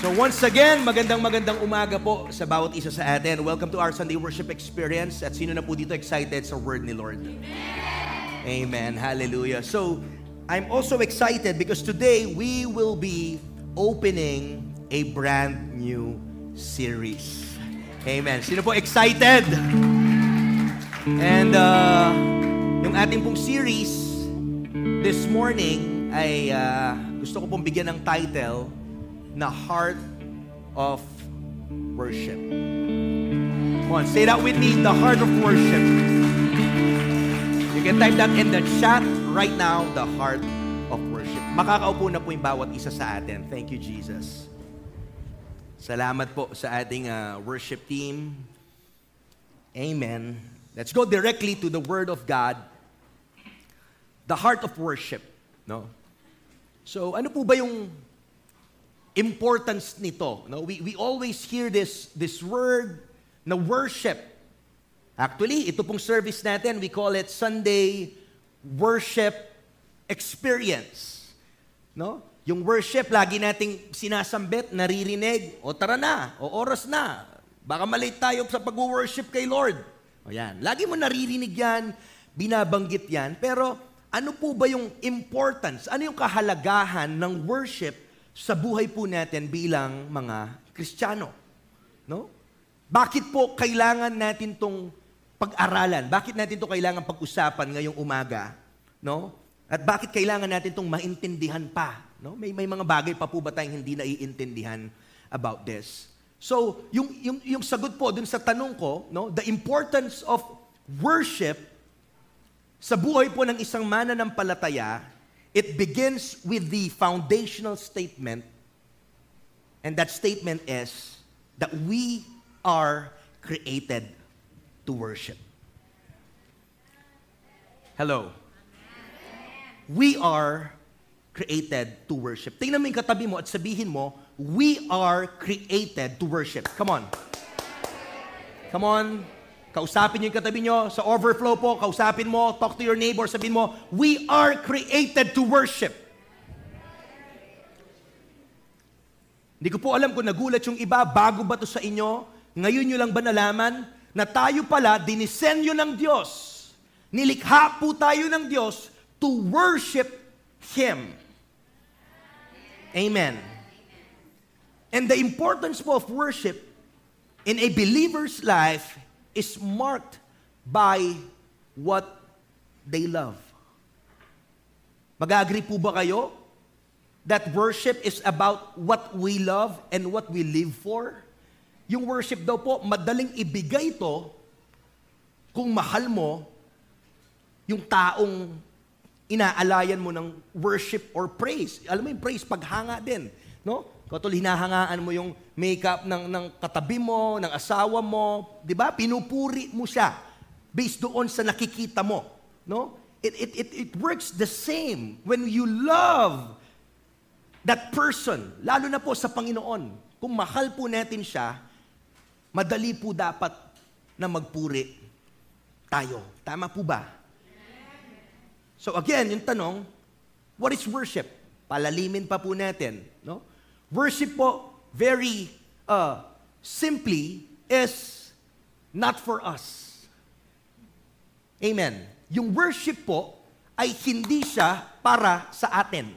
So once again, magandang magandang umaga po sa bawat isa sa atin. Welcome to our Sunday worship experience. At sino na po dito excited sa word ni Lord? Amen. Amen. Hallelujah. So, I'm also excited because today we will be opening a brand new series. Amen. Sino po excited? And uh, yung ating pong series this morning ay uh, gusto ko pong bigyan ng title na heart of worship. Come on, say that with me, the heart of worship. You can type that in the chat right now, the heart of worship. Makakaupo na po yung bawat isa sa atin. Thank you, Jesus. Salamat po sa ating uh, worship team. Amen. Let's go directly to the Word of God. The heart of worship. No? So, ano po ba yung importance nito. No? We, we always hear this, this word na worship. Actually, ito pong service natin, we call it Sunday Worship Experience. No? Yung worship, lagi nating sinasambit, naririnig, o tara na, o oras na. Baka malate tayo sa pag-worship kay Lord. O yan. Lagi mo naririnig yan, binabanggit yan. Pero ano po ba yung importance? Ano yung kahalagahan ng worship sa buhay po natin bilang mga Kristiyano. No? Bakit po kailangan natin tong pag-aralan? Bakit natin to kailangan pag-usapan ngayong umaga? No? At bakit kailangan natin tong maintindihan pa? No? May, may mga bagay pa po ba tayong hindi naiintindihan about this? So, yung, yung, yung sagot po dun sa tanong ko, no, the importance of worship sa buhay po ng isang mananampalataya It begins with the foundational statement, and that statement is that we are created to worship. Hello. We are created to worship. Tingnan mo yung katabi mo at sabihin mo, we are created to worship. Come on. Come on. Kausapin niyo yung katabi niyo. Sa overflow po, kausapin mo, talk to your neighbor, sabihin mo, we are created to worship. Hindi ko po alam kung nagulat yung iba, bago ba to sa inyo? Ngayon nyo lang ba nalaman na tayo pala, dinisenyo ng Diyos. Nilikha po tayo ng Diyos to worship Him. Amen. And the importance po of worship in a believer's life is marked by what they love. Mag-agree po ba kayo that worship is about what we love and what we live for? Yung worship daw po, madaling ibigay ito kung mahal mo yung taong inaalayan mo ng worship or praise. Alam mo yung praise, paghanga din. No? Katol, hinahangaan mo yung makeup ng, ng katabi mo, ng asawa mo. Di ba? Pinupuri mo siya based doon sa nakikita mo. No? It, it, it, it works the same when you love that person, lalo na po sa Panginoon. Kung mahal po natin siya, madali po dapat na magpuri tayo. Tama po ba? So again, yung tanong, what is worship? Palalimin pa po natin. No? Worship po, very uh, simply, is not for us. Amen. Yung worship po ay hindi siya para sa atin.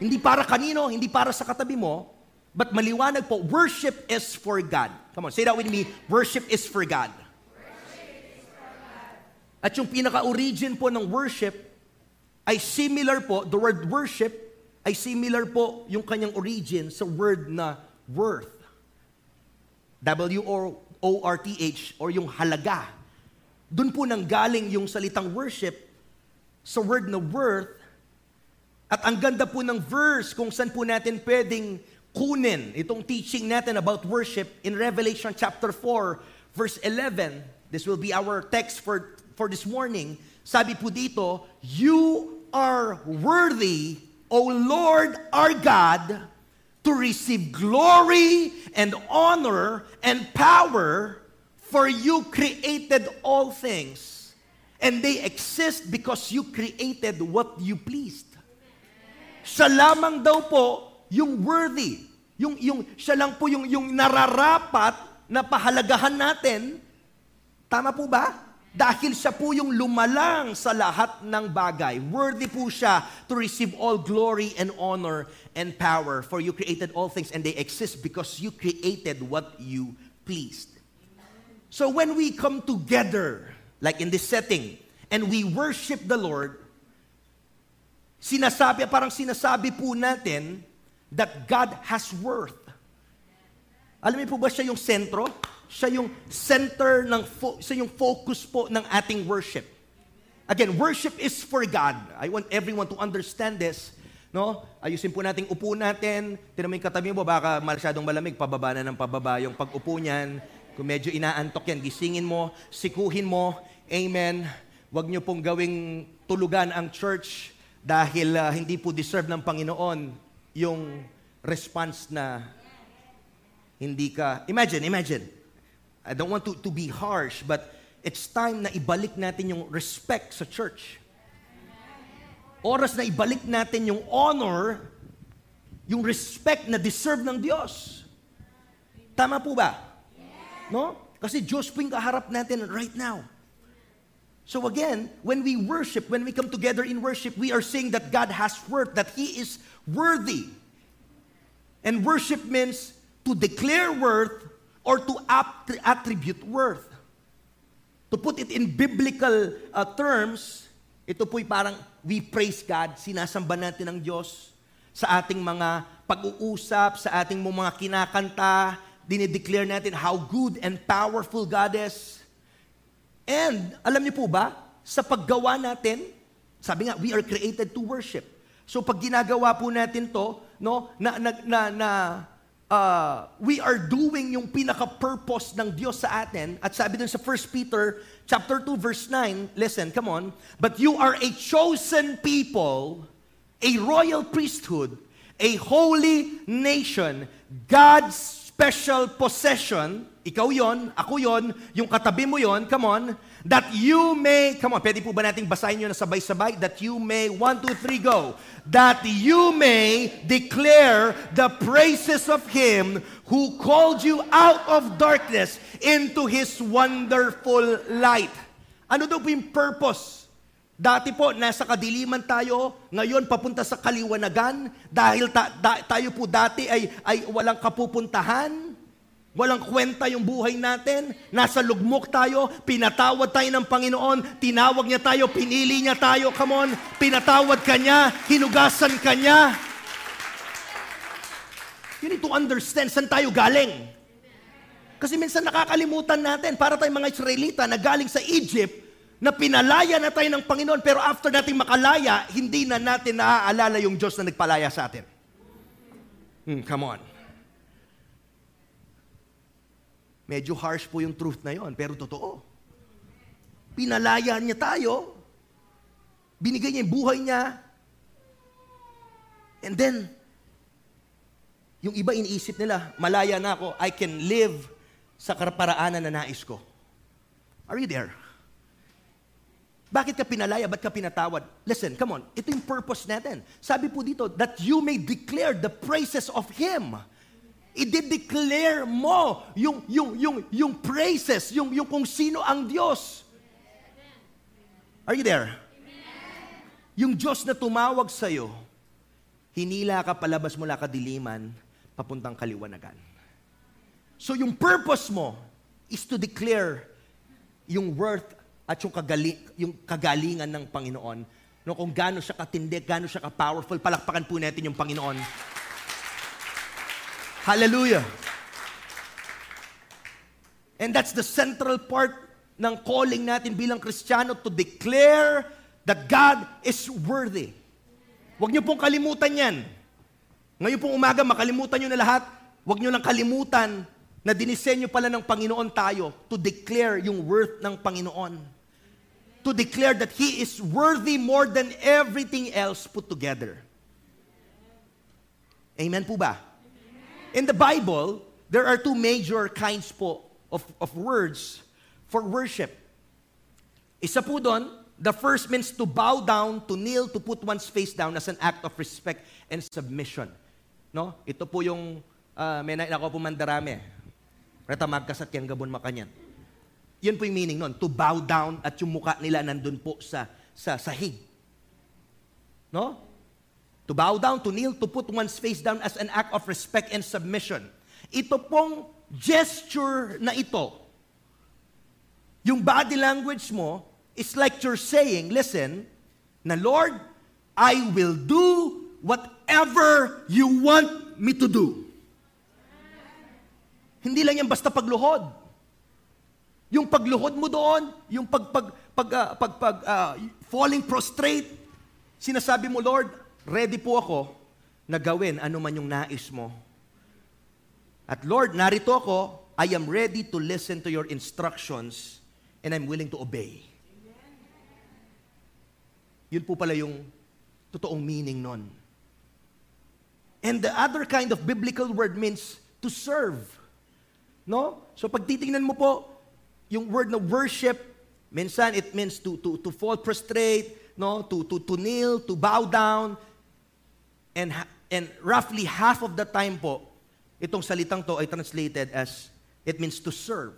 Hindi para kanino, hindi para sa katabi mo, but maliwanag po, worship is for God. Come on, say that with me. Worship is for God. At yung pinaka-origin po ng worship ay similar po, the word worship ay similar po yung kanyang origin sa word na worth. W-O-R-T-H or yung halaga. Doon po nang galing yung salitang worship sa word na worth. At ang ganda po ng verse kung saan po natin pwedeng kunin itong teaching natin about worship in Revelation chapter 4 verse 11. This will be our text for, for this morning. Sabi po dito, You are worthy O Lord our God, to receive glory and honor and power, for you created all things, and they exist because you created what you pleased. Siya lamang daw po yung worthy. Yung, yung, siya lang po yung, yung nararapat na pahalagahan natin. Tama po ba? Dahil siya po yung lumalang sa lahat ng bagay. Worthy po siya to receive all glory and honor and power. For you created all things and they exist because you created what you pleased. So when we come together, like in this setting, and we worship the Lord, sinasabi, parang sinasabi po natin that God has worth. Alam niyo po ba siya yung sentro? Siya yung center ng fo- siya yung focus po ng ating worship. Again, worship is for God. I want everyone to understand this. No? Ayusin po nating upo natin. Tinan mo yung katabi mo, baka masyadong malamig, pababa na ng pababa yung pag-upo niyan. Kung medyo inaantok yan, gisingin mo, sikuhin mo. Amen. Huwag niyo pong gawing tulugan ang church dahil uh, hindi po deserve ng Panginoon yung response na hindi ka... Imagine, imagine. I don't want to, to be harsh, but it's time na ibalik natin yung respect sa church. Oras na ibalik natin yung honor, yung respect na deserve ng Diyos. Tama po ba? No? Kasi Diyos po yung kaharap natin right now. So again, when we worship, when we come together in worship, we are saying that God has worth, that He is worthy. And worship means to declare worth or to attribute worth. To put it in biblical uh, terms, ito po'y parang we praise God, sinasamba natin ang Diyos sa ating mga pag-uusap, sa ating mga kinakanta, dinideclare natin how good and powerful God is. And, alam niyo po ba, sa paggawa natin, sabi nga, we are created to worship. So pag ginagawa po natin to, no, na, na, na, na uh, we are doing yung pinaka-purpose ng Diyos sa atin. At sabi dun sa 1 Peter chapter 2 verse 9, listen, come on. But you are a chosen people, a royal priesthood, a holy nation, God's special possession, ikaw yon, ako yon, yung katabi mo yon, come on, that you may, come on, pwede po ba nating basahin nyo na sabay-sabay? That you may, one, two, three, go. That you may declare the praises of Him who called you out of darkness into His wonderful light. Ano daw po yung purpose? Dati po, nasa kadiliman tayo, ngayon papunta sa kaliwanagan, dahil ta- da- tayo po dati ay, ay walang kapupuntahan, Walang kwenta yung buhay natin. Nasa lugmok tayo, pinatawad tayo ng Panginoon, tinawag niya tayo, pinili niya tayo, come on, pinatawad ka niya, hinugasan ka niya. You need to understand saan tayo galing. Kasi minsan nakakalimutan natin, para tayong mga Israelita na galing sa Egypt, na pinalaya na tayo ng Panginoon, pero after nating makalaya, hindi na natin naaalala yung Diyos na nagpalaya sa atin. Hmm, come on. Medyo harsh po yung truth na yon, pero totoo. Pinalaya niya tayo, binigay niya yung buhay niya, and then, yung iba iniisip nila, malaya na ako, I can live sa karaparaanan na nais ko. Are you there? Bakit ka pinalaya? Ba't ka pinatawad? Listen, come on. Ito yung purpose natin. Sabi po dito, that you may declare the praises of Him i-declare mo yung, yung, yung, yung praises, yung, yung kung sino ang Diyos. Are you there? Yung Diyos na tumawag sa iyo, hinila ka palabas mula kadiliman, papuntang kaliwanagan. So yung purpose mo is to declare yung worth at yung, kagali, yung kagalingan ng Panginoon. No, kung gaano siya katindi, gaano siya ka-powerful, palakpakan po natin yung Panginoon. Hallelujah. And that's the central part ng calling natin bilang Kristiyano to declare that God is worthy. Huwag niyo pong kalimutan yan. Ngayon pong umaga, makalimutan niyo na lahat. Huwag niyo lang kalimutan na dinisenyo pala ng Panginoon tayo to declare yung worth ng Panginoon. To declare that He is worthy more than everything else put together. Amen po ba? In the Bible, there are two major kinds po of, of words for worship. Isa po doon, the first means to bow down, to kneel, to put one's face down as an act of respect and submission. No? Ito po yung uh, may na ako po mandarame. Reta magkasat yan gabon makanyan. Yun po yung meaning nun. To bow down at yung mukha nila nandun po sa, sa sahig. No? To bow down, to kneel, to put one's face down as an act of respect and submission. Ito pong gesture na ito, yung body language mo, is like you're saying, listen, na Lord, I will do whatever you want me to do. Hindi lang yan basta pagluhod. Yung pagluhod mo doon, yung pag, pag, pag, uh, pag, pag uh, falling prostrate, sinasabi mo, Lord, ready po ako na gawin ano man yung nais mo. At Lord, narito ako, I am ready to listen to your instructions and I'm willing to obey. Yun po pala yung totoong meaning nun. And the other kind of biblical word means to serve. No? So pag titingnan mo po, yung word na worship, minsan it means to, to, to fall prostrate, no? to, to, to kneel, to bow down. And, and roughly half of the time po, itong salitang to ay translated as, it means to serve.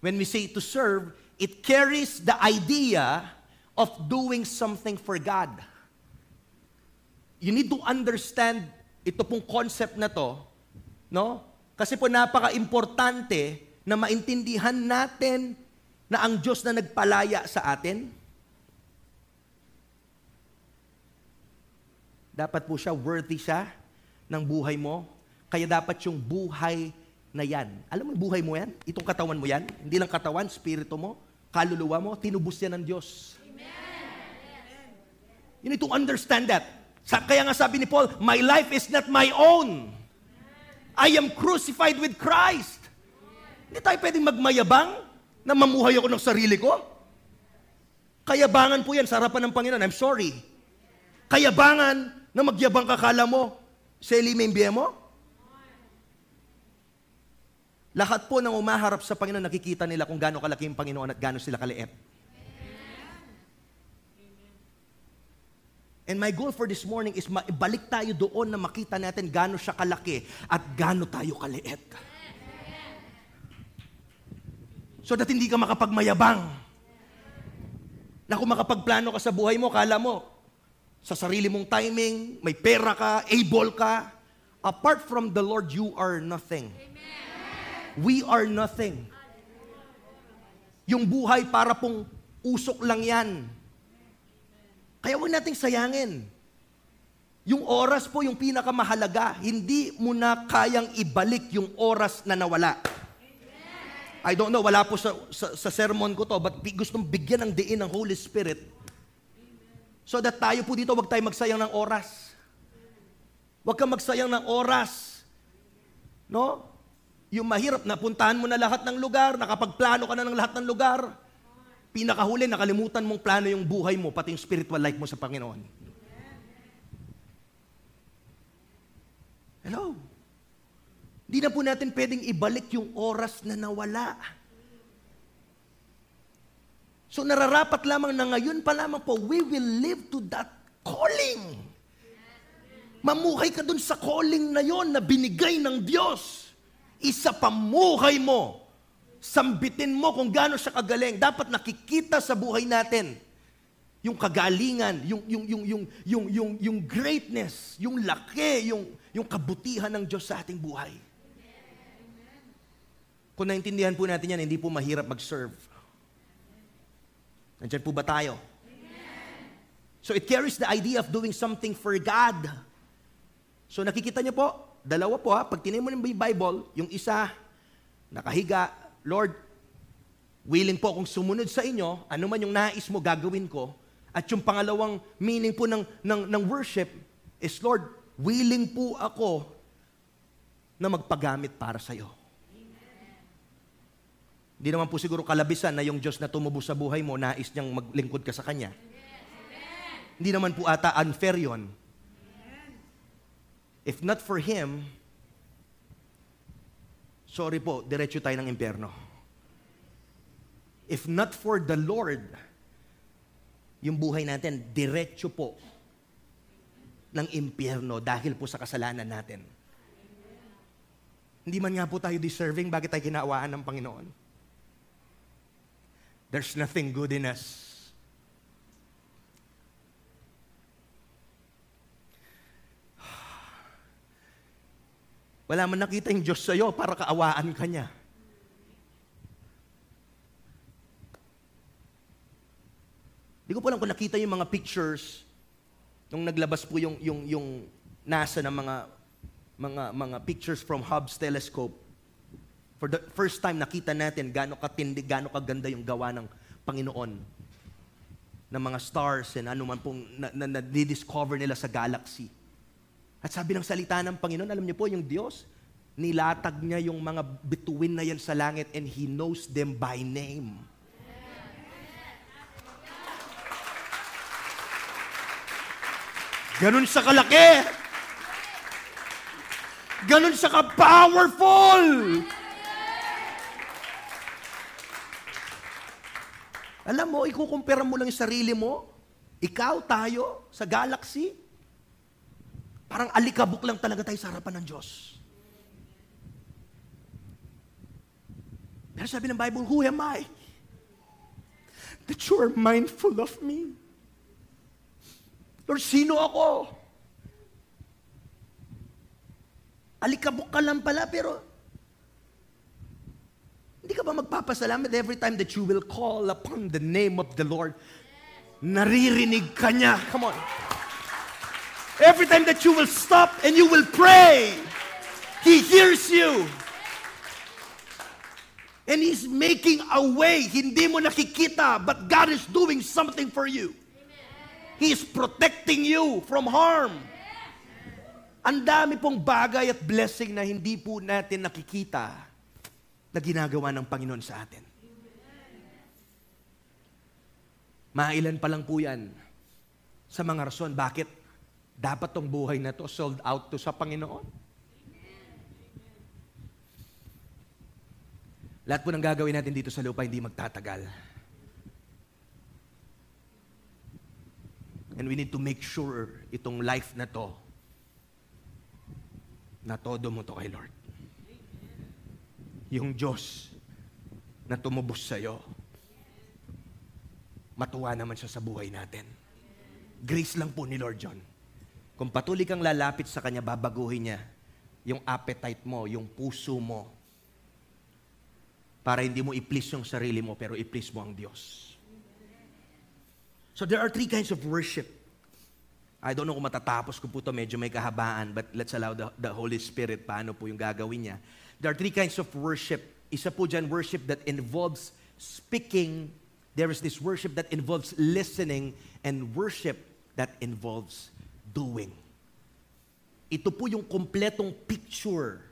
When we say to serve, it carries the idea of doing something for God. You need to understand ito pong concept na to, no? Kasi po napaka-importante na maintindihan natin na ang Diyos na nagpalaya sa atin, dapat po siya, worthy siya ng buhay mo. Kaya dapat yung buhay na yan. Alam mo yung buhay mo yan? Itong katawan mo yan? Hindi lang katawan, spirito mo, kaluluwa mo, tinubos yan ng Diyos. Amen. You need to understand that. Kaya nga sabi ni Paul, my life is not my own. I am crucified with Christ. Hindi tayo pwedeng magmayabang na mamuhay ako ng sarili ko. Kayabangan po yan sa harapan ng Panginoon. I'm sorry. Kayabangan na magyabang kakala mo, Seli Membiye mo? Lahat po ng umaharap sa Panginoon, nakikita nila kung gaano kalaki yung Panginoon at gaano sila kaliit. And my goal for this morning is balik tayo doon na makita natin gaano siya kalaki at gaano tayo kaliit. So that hindi ka makapagmayabang. Na kung makapagplano ka sa buhay mo, kala mo, sa sarili mong timing, may pera ka, able ka. Apart from the Lord, you are nothing. We are nothing. Yung buhay para pong usok lang yan. Kaya huwag nating sayangin. Yung oras po yung pinakamahalaga. Hindi mo na kayang ibalik yung oras na nawala. I don't know, wala po sa, sa, sa sermon ko to, but gustong bigyan ng diin ng Holy Spirit so that tayo po dito, wag tayo magsayang ng oras. Huwag kang magsayang ng oras. No? Yung mahirap, napuntahan mo na lahat ng lugar, nakapagplano ka na ng lahat ng lugar, Pinakahuli, nakalimutan mong plano yung buhay mo, pati yung spiritual life mo sa Panginoon. Hello? Hindi na po natin pwedeng ibalik yung oras na nawala. So nararapat lamang na ngayon pa lamang po, we will live to that calling. Mamuhay ka dun sa calling na yon na binigay ng Diyos. Isa pamuhay mo sambitin mo kung gaano siya kagaling. Dapat nakikita sa buhay natin yung kagalingan, yung yung yung yung yung yung, yung greatness, yung laki, yung yung kabutihan ng Diyos sa ating buhay. Kung naintindihan po natin yan, hindi po mahirap mag-serve. Nandiyan po ba tayo? So it carries the idea of doing something for God. So nakikita niyo po, dalawa po ha, pag tinay mo ng Bible, yung isa, nakahiga, Lord, willing po akong sumunod sa inyo, ano man yung nais mo, gagawin ko. At yung pangalawang meaning po ng, ng, ng worship is, Lord, willing po ako na magpagamit para sa iyo. Hindi naman po siguro kalabisan na yung Diyos na tumubo sa buhay mo, nais niyang maglingkod ka sa Kanya. Amen. Hindi naman po ata unfair yon. If not for Him, sorry po, diretso tayo ng impyerno. If not for the Lord, yung buhay natin, diretso po ng impyerno dahil po sa kasalanan natin. Hindi man nga po tayo deserving, bakit tayo kinaawaan ng Panginoon? There's nothing good in us. Wala man nakita yung Diyos sa'yo para kaawaan ka niya. Di ko po lang kung nakita yung mga pictures nung naglabas po yung, yung, yung NASA ng mga, mga, mga pictures from Hubbs telescope. For the first time nakita natin gaano katindi, gaano kaganda yung gawa ng Panginoon ng mga stars and ano man pong na, na, na, discover nila sa galaxy. At sabi ng salita ng Panginoon, alam niyo po, yung Diyos, nilatag niya yung mga bituin na yan sa langit and He knows them by name. Ganun sa kalaki. Ganun sa ka-powerful. Alam mo, ikukumpara mo lang yung sarili mo, ikaw, tayo, sa galaxy, parang alikabok lang talaga tayo sa harapan ng Diyos. Pero sabi ng Bible, who am I? That you are mindful of me. Lord, sino ako? Alikabok ka lang pala, pero hindi ka ba magpapasalamat every time that you will call upon the name of the Lord? Naririnig ka niya. Come on. Every time that you will stop and you will pray, He hears you. And He's making a way. Hindi mo nakikita, but God is doing something for you. He is protecting you from harm. Ang dami pong bagay at blessing na hindi po natin nakikita na ginagawa ng Panginoon sa atin. Mailan pa lang po yan sa mga rason bakit dapat tong buhay na to sold out to sa Panginoon. Lahat po ng gagawin natin dito sa lupa hindi magtatagal. And we need to make sure itong life na to, na todo mo to kay Lord. Yung Diyos na tumubos sa'yo, matuwa naman siya sa buhay natin. Grace lang po ni Lord John. Kung patuloy kang lalapit sa Kanya, babaguhin niya yung appetite mo, yung puso mo, para hindi mo i-please yung sarili mo, pero i-please mo ang Diyos. So there are three kinds of worship. I don't know kung matatapos ko po ito, medyo may kahabaan, but let's allow the, the Holy Spirit paano po yung gagawin niya. There are three kinds of worship. Isa po dyan, worship that involves speaking. There is this worship that involves listening and worship that involves doing. Ito po yung kompletong picture.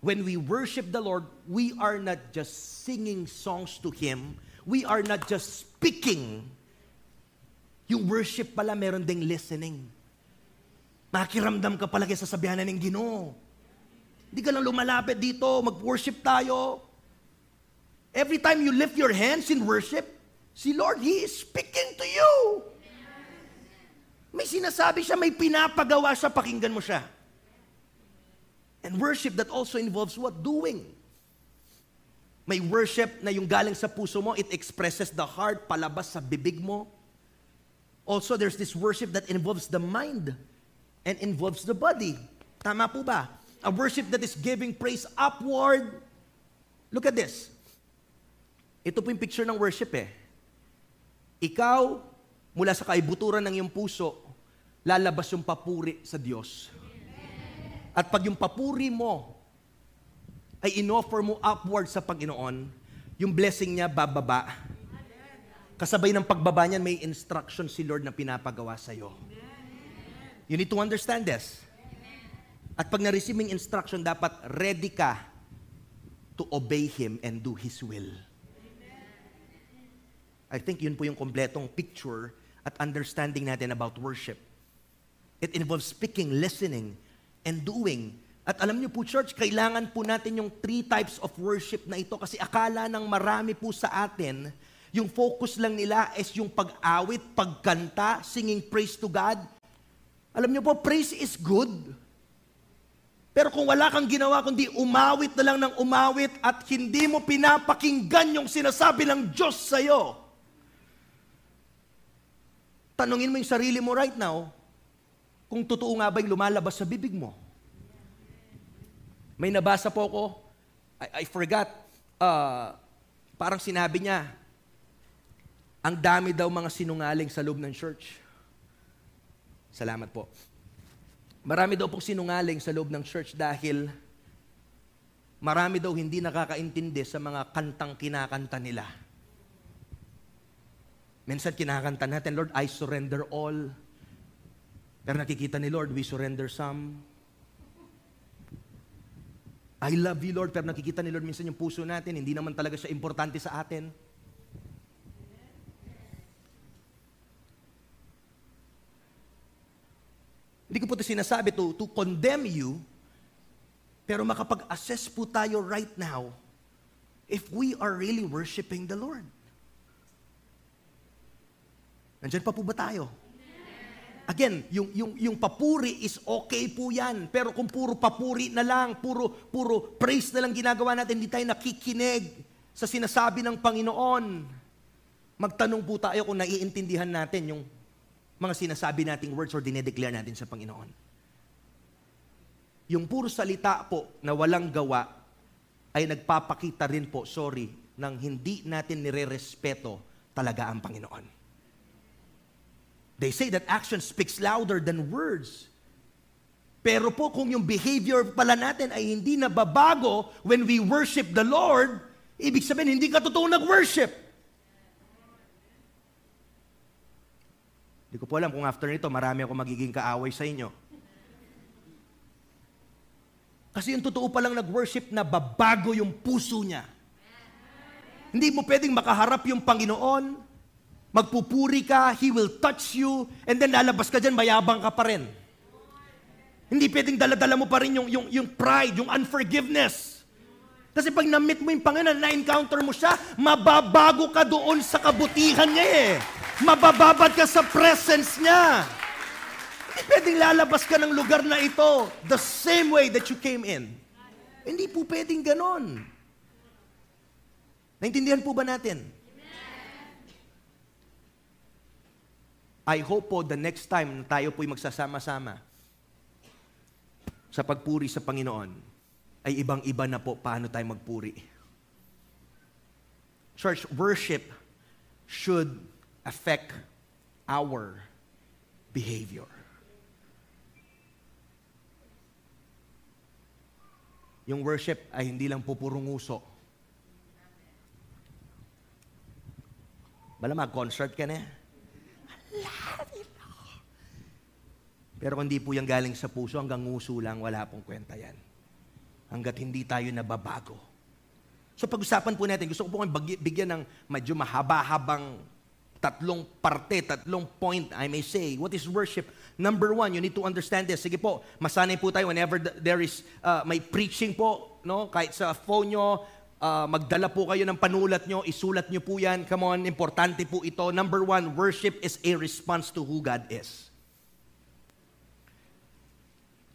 When we worship the Lord, we are not just singing songs to Him. We are not just speaking yung worship pala, meron ding listening. Makiramdam ka pala sa sabihanan ng Ginoo. Hindi ka lang lumalapit dito, mag-worship tayo. Every time you lift your hands in worship, si Lord, He is speaking to you. May sinasabi siya, may pinapagawa siya, pakinggan mo siya. And worship that also involves what? Doing. May worship na yung galing sa puso mo, it expresses the heart, palabas sa bibig mo. Also, there's this worship that involves the mind and involves the body. Tama po ba? A worship that is giving praise upward. Look at this. Ito po yung picture ng worship eh. Ikaw, mula sa kaibuturan ng iyong puso, lalabas yung papuri sa Diyos. At pag yung papuri mo ay inoffer mo upward sa Panginoon, yung blessing niya bababa Kasabay ng pagbaba niyan, may instruction si Lord na pinapagawa sa iyo. You need to understand this. At pag na-receive yung instruction, dapat ready ka to obey Him and do His will. I think yun po yung kompletong picture at understanding natin about worship. It involves speaking, listening, and doing. At alam niyo po, church, kailangan po natin yung three types of worship na ito kasi akala ng marami po sa atin yung focus lang nila is yung pag-awit, pagkanta, singing praise to God. Alam niyo po, praise is good. Pero kung wala kang ginawa kundi umawit na lang ng umawit at hindi mo pinapakinggan yung sinasabi ng Diyos sa'yo, tanungin mo yung sarili mo right now, kung totoo nga ba yung lumalabas sa bibig mo. May nabasa po ako, I, I forgot, uh, parang sinabi niya, ang dami daw mga sinungaling sa loob ng church. Salamat po. Marami daw pong sinungaling sa loob ng church dahil marami daw hindi nakakaintindi sa mga kantang kinakanta nila. Minsan kinakanta natin, Lord, I surrender all. Pero nakikita ni Lord, we surrender some. I love you, Lord. Pero nakikita ni Lord minsan yung puso natin, hindi naman talaga siya importante sa atin. Hindi ko po ito sinasabi to, to condemn you, pero makapag-assess po tayo right now if we are really worshiping the Lord. Nandiyan pa po ba tayo? Again, yung, yung, yung papuri is okay po yan. Pero kung puro papuri na lang, puro, puro praise na lang ginagawa natin, hindi tayo nakikinig sa sinasabi ng Panginoon. Magtanong po tayo kung naiintindihan natin yung mga sinasabi nating words or dinedeclare natin sa Panginoon. Yung puro salita po na walang gawa ay nagpapakita rin po, sorry, ng hindi natin nire-respeto talaga ang Panginoon. They say that action speaks louder than words. Pero po kung yung behavior pala natin ay hindi nababago when we worship the Lord, ibig sabihin hindi ka totoo nag-worship. Hindi ko po alam kung after nito, marami ako magiging kaaway sa inyo. Kasi yung totoo palang nag-worship na babago yung puso niya. Hindi mo pwedeng makaharap yung Panginoon, magpupuri ka, He will touch you, and then lalabas ka dyan, mayabang ka pa rin. Hindi pwedeng daladala mo pa rin yung, yung, yung pride, yung unforgiveness. Kasi pag na-meet mo yung Panginoon, na-encounter mo siya, mababago ka doon sa kabutihan niya eh. Mabababad ka sa presence niya. Hindi pwedeng lalabas ka ng lugar na ito the same way that you came in. Hindi po pwedeng ganon. Naintindihan po ba natin? I hope po the next time na tayo po'y magsasama-sama sa pagpuri sa Panginoon, ay ibang-iba na po paano tayo magpuri. Church, worship should affect our behavior. Yung worship ay hindi lang po purong uso. Bala mag-concert ka na. Pero kung hindi po yan galing sa puso, hanggang nguso lang, wala pong kwenta yan. Hanggat hindi tayo nababago. So pag-usapan po natin, gusto ko po kayong bigyan ng medyo mahaba-habang tatlong parte, tatlong point, I may say. What is worship? Number one, you need to understand this. Sige po, masanay po tayo whenever there is, uh, may preaching po, no? kahit sa phone nyo, uh, magdala po kayo ng panulat nyo, isulat nyo po yan. Come on, importante po ito. Number one, worship is a response to who God is.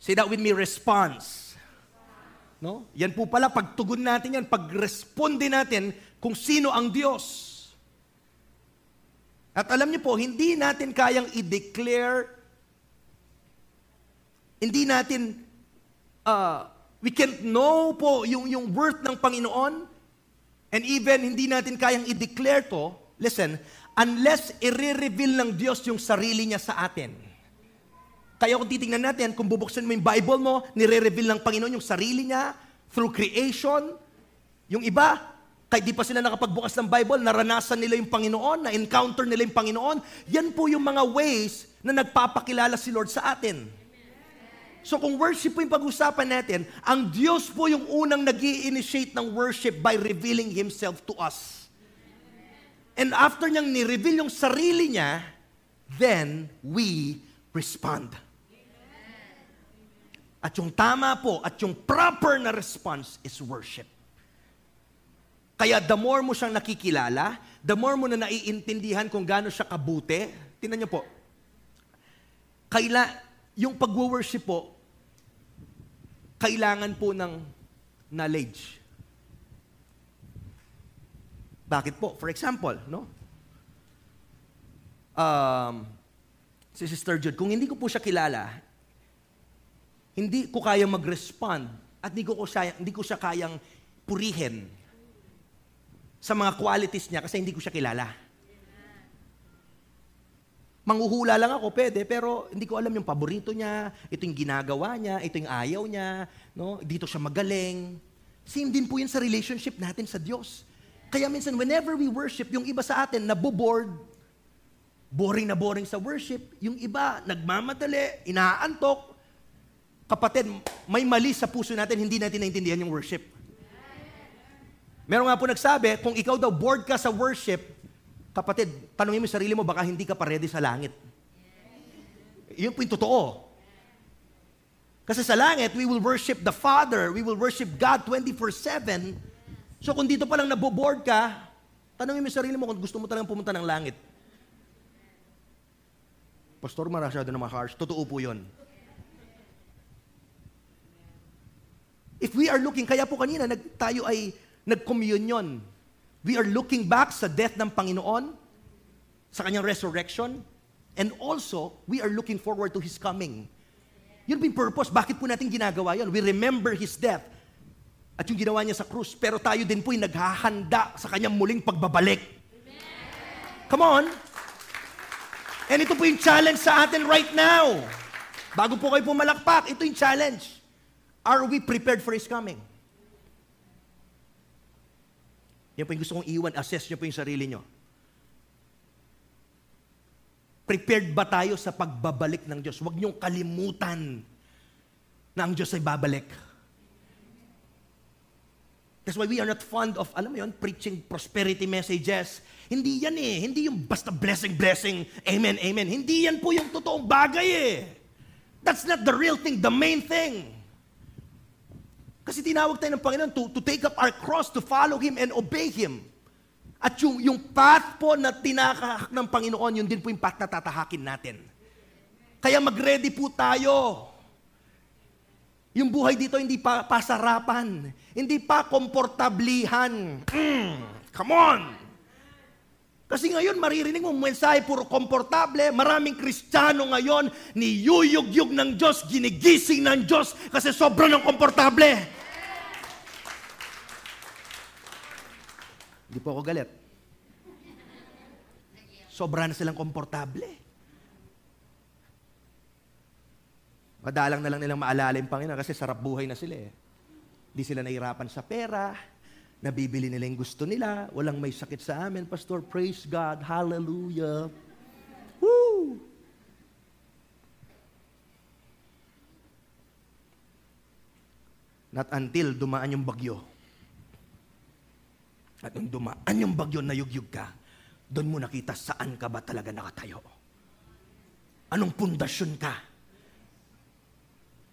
Say that with me, response. No? Yan po pala, pagtugon natin yan, pag-responde natin kung sino ang Diyos. At alam niyo po, hindi natin kayang i-declare, hindi natin, uh, we can't know po yung, yung worth ng Panginoon, and even hindi natin kayang i-declare to, listen, unless i-reveal ng Diyos yung sarili niya sa atin. Kaya kung titingnan natin, kung bubuksan mo yung Bible mo, nire-reveal ng Panginoon yung sarili niya through creation. Yung iba, kahit di pa sila nakapagbukas ng Bible, naranasan nila yung Panginoon, na-encounter nila yung Panginoon. Yan po yung mga ways na nagpapakilala si Lord sa atin. So kung worship po yung pag-usapan natin, ang Diyos po yung unang nag initiate ng worship by revealing Himself to us. And after niyang ni-reveal yung sarili niya, then we respond. At yung tama po, at yung proper na response is worship. Kaya the more mo siyang nakikilala, the more mo na naiintindihan kung gaano siya kabuti. Tingnan niyo po. Kaila, yung pag-worship po, kailangan po ng knowledge. Bakit po? For example, no? Um, si Sister Jude, kung hindi ko po siya kilala, hindi ko kayang mag-respond at hindi ko, ko siya, hindi ko siya kayang purihin sa mga qualities niya kasi hindi ko siya kilala. Manghuhula lang ako, pwede, pero hindi ko alam yung paborito niya, ito yung ginagawa niya, ito yung ayaw niya, no? dito siya magaling. Same din po yun sa relationship natin sa Diyos. Kaya minsan, whenever we worship, yung iba sa atin, naboboard, boring na boring sa worship, yung iba, nagmamadali, inaantok. Kapatid, may mali sa puso natin, hindi natin naintindihan yung worship. Meron nga po nagsabi, kung ikaw daw bored ka sa worship, Kapatid, tanongin mo yung sarili mo, baka hindi ka pa ready sa langit. Yun po yung totoo. Kasi sa langit, we will worship the Father, we will worship God 24-7. So kung dito pa lang naboboard ka, tanongin mo yung sarili mo kung gusto mo talagang pumunta ng langit. Pastor, masyado na mga harsh. Totoo po yun. If we are looking, kaya po kanina nag, tayo ay nag-communion. We are looking back sa death ng Panginoon, sa kanyang resurrection, and also, we are looking forward to His coming. Yun yung purpose. Bakit po natin ginagawa yun? We remember His death at yung ginawa niya sa krus. Pero tayo din po yung naghahanda sa kanyang muling pagbabalik. Come on! And ito po yung challenge sa atin right now. Bago po kayo pumalakpak, ito yung challenge. Are we prepared for His coming? Yan po yung gusto kong iwan. Assess nyo po yung sarili nyo. Prepared ba tayo sa pagbabalik ng Diyos? Huwag niyong kalimutan na ang Diyos ay babalik. That's why we are not fond of, alam mo yun, preaching prosperity messages. Hindi yan eh. Hindi yung basta blessing, blessing, amen, amen. Hindi yan po yung totoong bagay eh. That's not the real thing, the main thing. Kasi tinawag tayo ng Panginoon to, to take up our cross, to follow Him and obey Him. At yung, yung path po na tinakahak ng Panginoon, yun din po yung path na tatahakin natin. Kaya mag-ready po tayo. Yung buhay dito hindi pa pasarapan. Hindi pa komportablihan. Mm, come on! Kasi ngayon, maririnig mo, mensahe puro komportable. Maraming kristyano ngayon, niyuyugyug ng Diyos, ginigising ng Diyos, kasi sobrang ng komportable. Hindi po ako galit. Sobra na silang komportable. Madalang na lang nilang maalala yung Panginoon kasi sarap buhay na sila eh. Hindi sila nahirapan sa pera, nabibili nila yung gusto nila, walang may sakit sa amin. Pastor, praise God, hallelujah. Woo! Not until dumaan yung bagyo. At nung dumaan yung bagyo na yugyug ka, doon mo nakita saan ka ba talaga nakatayo. Anong pundasyon ka?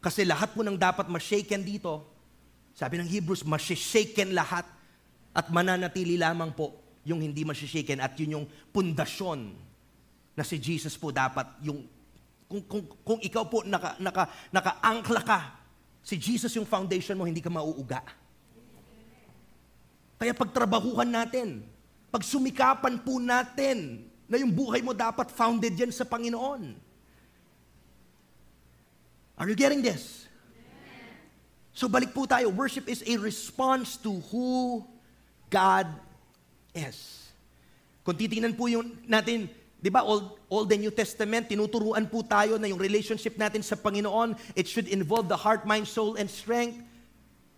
Kasi lahat po ng dapat ma-shaken dito, sabi ng Hebrews, ma-shaken lahat at mananatili lamang po yung hindi ma-shaken at yun yung pundasyon na si Jesus po dapat yung kung, kung, kung ikaw po naka, naka, naka-angkla ka, si Jesus yung foundation mo, hindi ka mauuga. Kaya pagtrabahuhan natin, pagsumikapan po natin na yung buhay mo dapat founded yan sa Panginoon. Are you getting this? So balik po tayo. Worship is a response to who God is. Kung titingnan po yung natin, di ba, Old, Old and New Testament, tinuturuan po tayo na yung relationship natin sa Panginoon, it should involve the heart, mind, soul, and strength.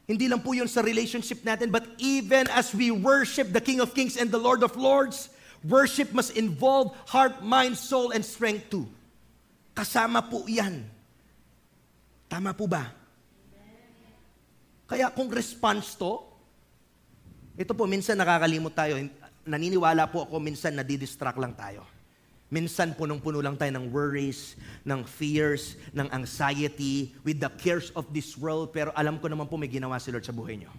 Hindi lang po yun sa relationship natin, but even as we worship the King of Kings and the Lord of Lords, worship must involve heart, mind, soul, and strength too. Kasama po yan. Tama po ba? Kaya kung response to, ito po, minsan nakakalimot tayo. Naniniwala po ako, minsan nadidistract lang tayo. Minsan punong-puno lang tayo ng worries, ng fears, ng anxiety, with the cares of this world. Pero alam ko naman po may ginawa si Lord sa buhay nyo.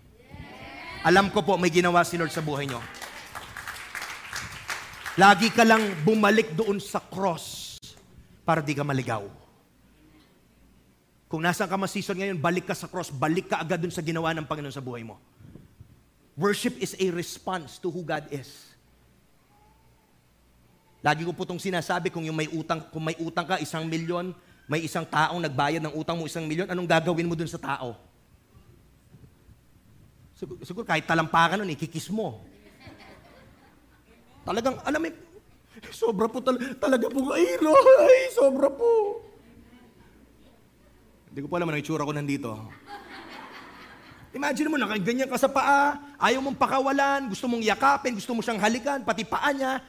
Alam ko po may ginawa si Lord sa buhay nyo. Lagi ka lang bumalik doon sa cross para di ka maligaw. Kung nasaan ka man season ngayon, balik ka sa cross, balik ka agad dun sa ginawa ng Panginoon sa buhay mo. Worship is a response to who God is. Lagi ko po itong sinasabi, kung yung may utang, kung may utang ka, isang milyon, may isang taong nagbayad ng utang mo isang milyon, anong gagawin mo dun sa tao? Siguro, siguro kahit talampakan nun, ikikis mo. Talagang, alam mo, sobra po tal- talaga po, ay, Lord, ay, sobra po. Hindi ko po alam ano itsura ko nandito. Imagine mo, nakaganyan ka sa paa, ayaw mong pakawalan, gusto mong yakapin, gusto mo siyang halikan, pati paa niya.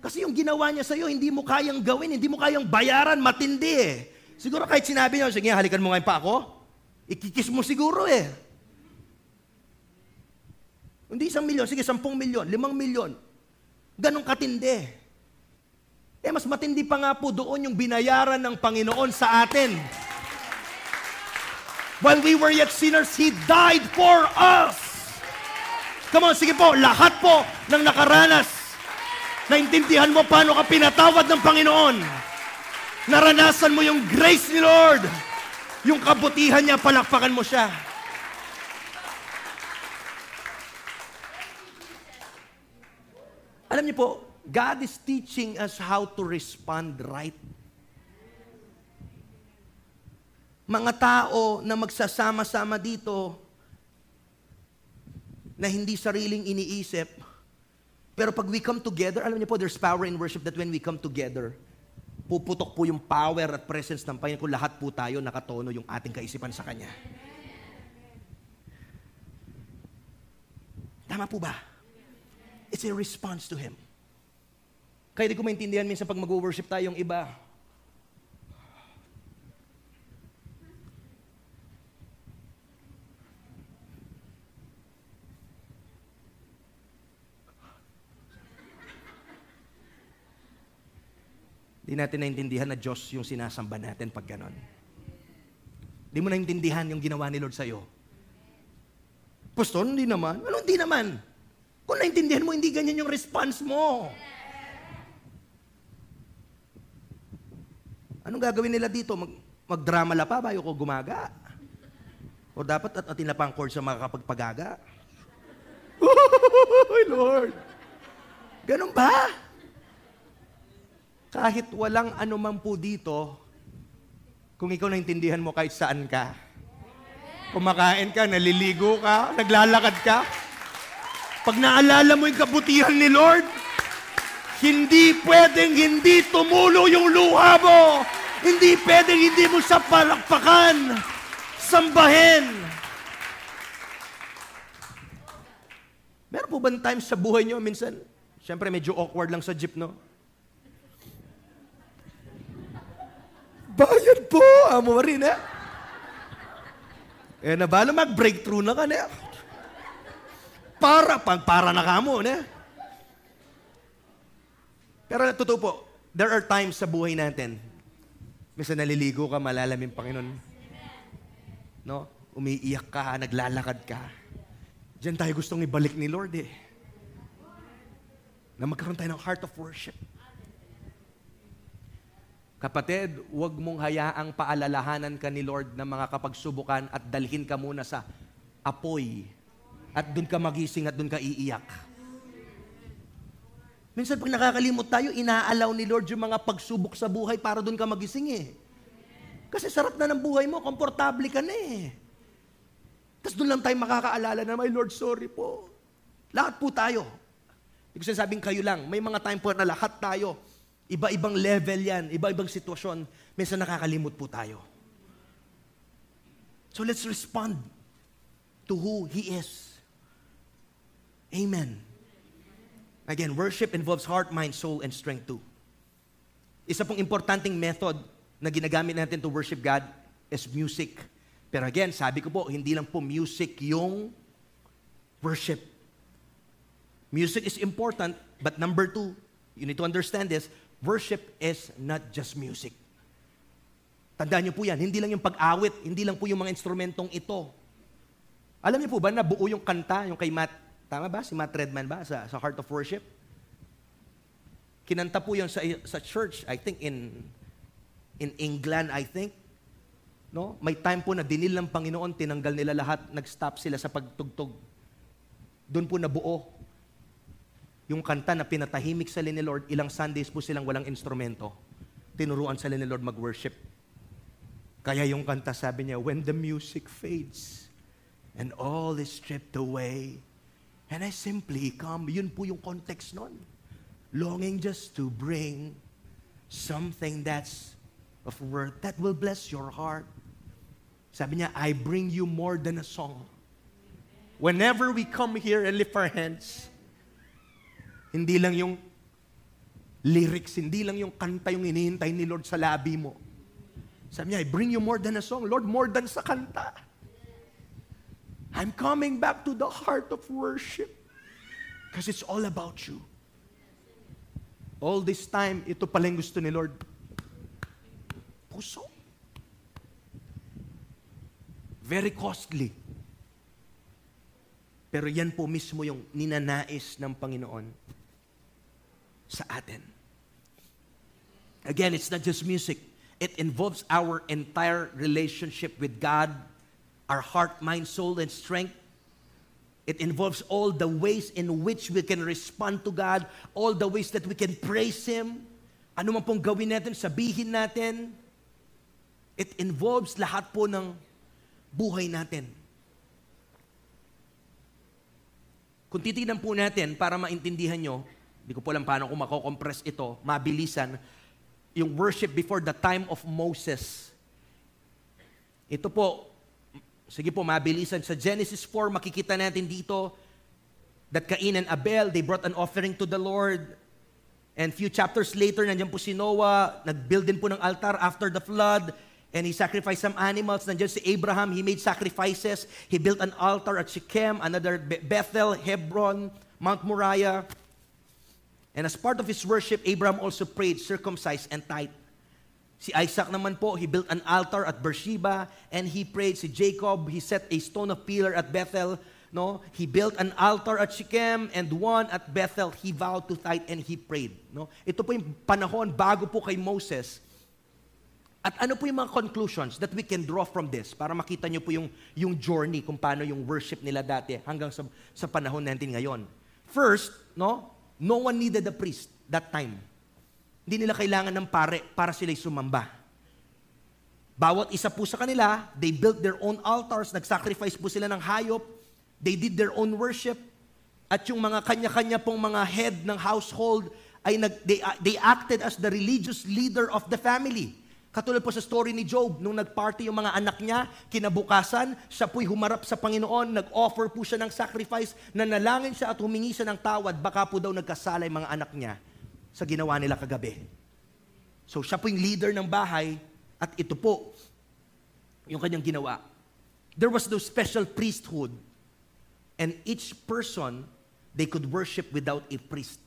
Kasi yung ginawa niya sa'yo, hindi mo kayang gawin, hindi mo kayang bayaran, matindi eh. Siguro kahit sinabi niya, sige, halikan mo ngayon pa ako, ikikis mo siguro eh. Hindi isang milyon, sige, sampung milyon, limang milyon. Ganon katindi. Eh, mas matindi pa nga po doon yung binayaran ng Panginoon sa atin. While we were yet sinners, He died for us. Come on, sige po, lahat po ng nakaranas, naintindihan mo paano ka pinatawad ng Panginoon. Naranasan mo yung grace ni Lord. Yung kabutihan niya, palakpakan mo siya. Alam niyo po, God is teaching us how to respond right. Mga tao na magsasama-sama dito na hindi sariling iniisip, pero pag we come together, alam niyo po, there's power in worship that when we come together, puputok po yung power at presence ng Panginoon kung lahat po tayo nakatono yung ating kaisipan sa Kanya. Tama po ba? It's a response to Him. Kaya di ko maintindihan minsan pag mag-worship tayo yung iba. Natin naintindihan na Diyos yung sinasamba natin pag ganon. Di mo naintindihan yung ginawa ni Lord sa'yo. Pastor, hindi naman. Ano hindi naman? Kung naintindihan mo, hindi ganyan yung response mo. Anong gagawin nila dito? Mag, magdrama la pa bayo ko gumaga? O dapat at atin na pa ang chord sa makakapagpagaga? Oh, Lord! Ganun ba? Kahit walang anuman po dito, kung ikaw naintindihan mo kahit saan ka, kumakain ka, naliligo ka, naglalakad ka, pag naalala mo yung kabutihan ni Lord, hindi pwedeng hindi tumulo yung luha mo. Hindi pwedeng hindi mo sa palakpakan, sambahin. Meron po ba times sa buhay nyo, minsan, syempre medyo awkward lang sa jeep, no? Bayad po, amo rin, eh. Eh, nabala mag-breakthrough na ka, ne? Para, pag para na kamo, ne? Pero totoo po, there are times sa buhay natin, minsan naliligo ka, malalamin Panginoon. No? Umiiyak ka, naglalakad ka. Diyan tayo gustong ibalik ni Lord eh. Na magkaroon tayo ng heart of worship. Kapatid, huwag mong hayaang paalalahanan ka ni Lord ng mga kapagsubukan at dalhin ka muna sa apoy. At doon ka magising at doon ka iiyak. Minsan pag nakakalimot tayo, inaalaw ni Lord yung mga pagsubok sa buhay para doon ka magising eh. Kasi sarap na ng buhay mo, komportable ka na eh. Tapos doon lang tayo makakaalala na, my Lord, sorry po. Lahat po tayo. Hindi ko sinasabing kayo lang. May mga time po na lahat tayo. Iba-ibang level yan, iba-ibang sitwasyon. Minsan nakakalimot po tayo. So let's respond to who He is. Amen. Again, worship involves heart, mind, soul, and strength too. Isa pong importanteng method na ginagamit natin to worship God is music. Pero again, sabi ko po, hindi lang po music yung worship. Music is important, but number two, you need to understand this, worship is not just music. Tandaan niyo po yan, hindi lang yung pag-awit, hindi lang po yung mga instrumentong ito. Alam niyo po ba na buo yung kanta, yung kay Matt Tama ba? Si Matt Redman ba sa, sa Heart of Worship? Kinanta po yun sa, sa church, I think in in England, I think. No? May time po na dinil ng Panginoon, tinanggal nila lahat, nag-stop sila sa pagtugtog. Doon po nabuo yung kanta na pinatahimik sa ni Lord, ilang Sundays po silang walang instrumento. Tinuruan sa ni Lord mag-worship. Kaya yung kanta sabi niya, when the music fades and all is stripped away, and I simply come, yun po yung context nun. Longing just to bring something that's of worth that will bless your heart. Sabi niya, I bring you more than a song. Whenever we come here and lift our hands, hindi lang yung lyrics, hindi lang yung kanta yung inihintay ni Lord sa labi mo. Sabi niya, I bring you more than a song. Lord, more than sa kanta. I'm coming back to the heart of worship. Because it's all about you. All this time, ito pala yung gusto ni Lord. Puso. Very costly. Pero yan po mismo yung ninanais ng Panginoon sa atin. Again, it's not just music. It involves our entire relationship with God, our heart, mind, soul, and strength. It involves all the ways in which we can respond to God, all the ways that we can praise Him. Ano man pong gawin natin, sabihin natin. It involves lahat po ng buhay natin. Kung titignan po natin para maintindihan nyo, hindi ko po alam paano kung mako-compress ito, mabilisan, yung worship before the time of Moses. Ito po, sige po, mabilisan. Sa Genesis 4, makikita natin dito that Cain and Abel, they brought an offering to the Lord. And few chapters later, nandiyan po si Noah, nag-build din po ng altar after the flood. And he sacrificed some animals. Nandiyan si Abraham, he made sacrifices. He built an altar at Shechem, another Bethel, Hebron, Mount Moriah. And as part of his worship, Abraham also prayed, circumcised, and tithe. Si Isaac naman po, he built an altar at Beersheba and he prayed. Si Jacob, he set a stone of pillar at Bethel. No, he built an altar at Shechem and one at Bethel. He vowed to tithe and he prayed. No, ito po yung panahon bago po kay Moses. At ano po yung mga conclusions that we can draw from this para makita nyo po yung, yung journey kung paano yung worship nila dati hanggang sa, sa panahon natin ngayon. First, no, No one needed a priest that time. Hindi nila kailangan ng pare para sila'y sumamba. Bawat isa po sa kanila, they built their own altars, nag-sacrifice po sila ng hayop, they did their own worship, at yung mga kanya-kanya pong mga head ng household ay nag, they, they acted as the religious leader of the family. Katulad po sa story ni Job, nung nagparty yung mga anak niya, kinabukasan, siya po'y humarap sa Panginoon, nag-offer po siya ng sacrifice, nanalangin siya at humingi siya ng tawad, baka po daw nagkasala yung mga anak niya sa ginawa nila kagabi. So siya po yung leader ng bahay, at ito po, yung kanyang ginawa. There was no special priesthood, and each person, they could worship without a priest.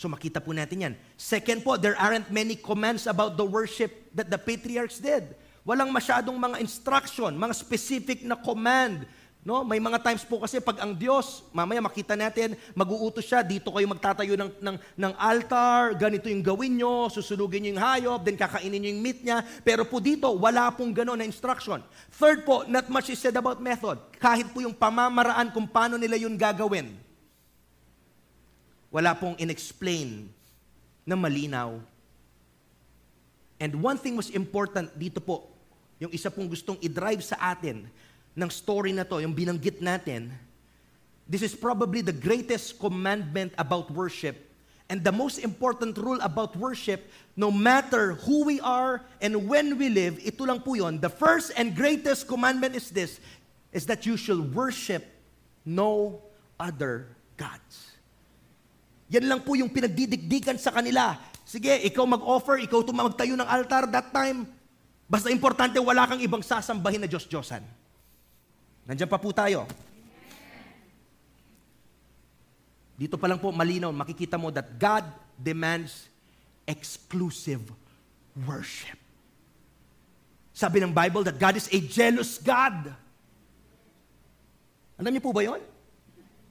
So makita po natin yan. Second po, there aren't many commands about the worship that the patriarchs did. Walang masyadong mga instruction, mga specific na command. No? May mga times po kasi pag ang Diyos, mamaya makita natin, mag-uutos siya, dito kayo magtatayo ng, ng, ng altar, ganito yung gawin nyo, susunugin nyo yung hayop, then kakainin nyo yung meat niya. Pero po dito, wala pong gano'n na instruction. Third po, not much is said about method. Kahit po yung pamamaraan kung paano nila yun gagawin wala pong inexplain na malinaw. And one thing was important dito po, yung isa pong gustong i-drive sa atin ng story na to, yung binanggit natin, this is probably the greatest commandment about worship and the most important rule about worship, no matter who we are and when we live, ito lang po yon. The first and greatest commandment is this, is that you shall worship no other gods. Yan lang po yung pinagdidikdikan sa kanila. Sige, ikaw mag-offer, ikaw magtayo ng altar that time. Basta importante, wala kang ibang sasambahin na Diyos-Diyosan. Nandiyan pa po tayo. Dito pa lang po malinaw, makikita mo that God demands exclusive worship. Sabi ng Bible that God is a jealous God. Alam niyo po ba yon?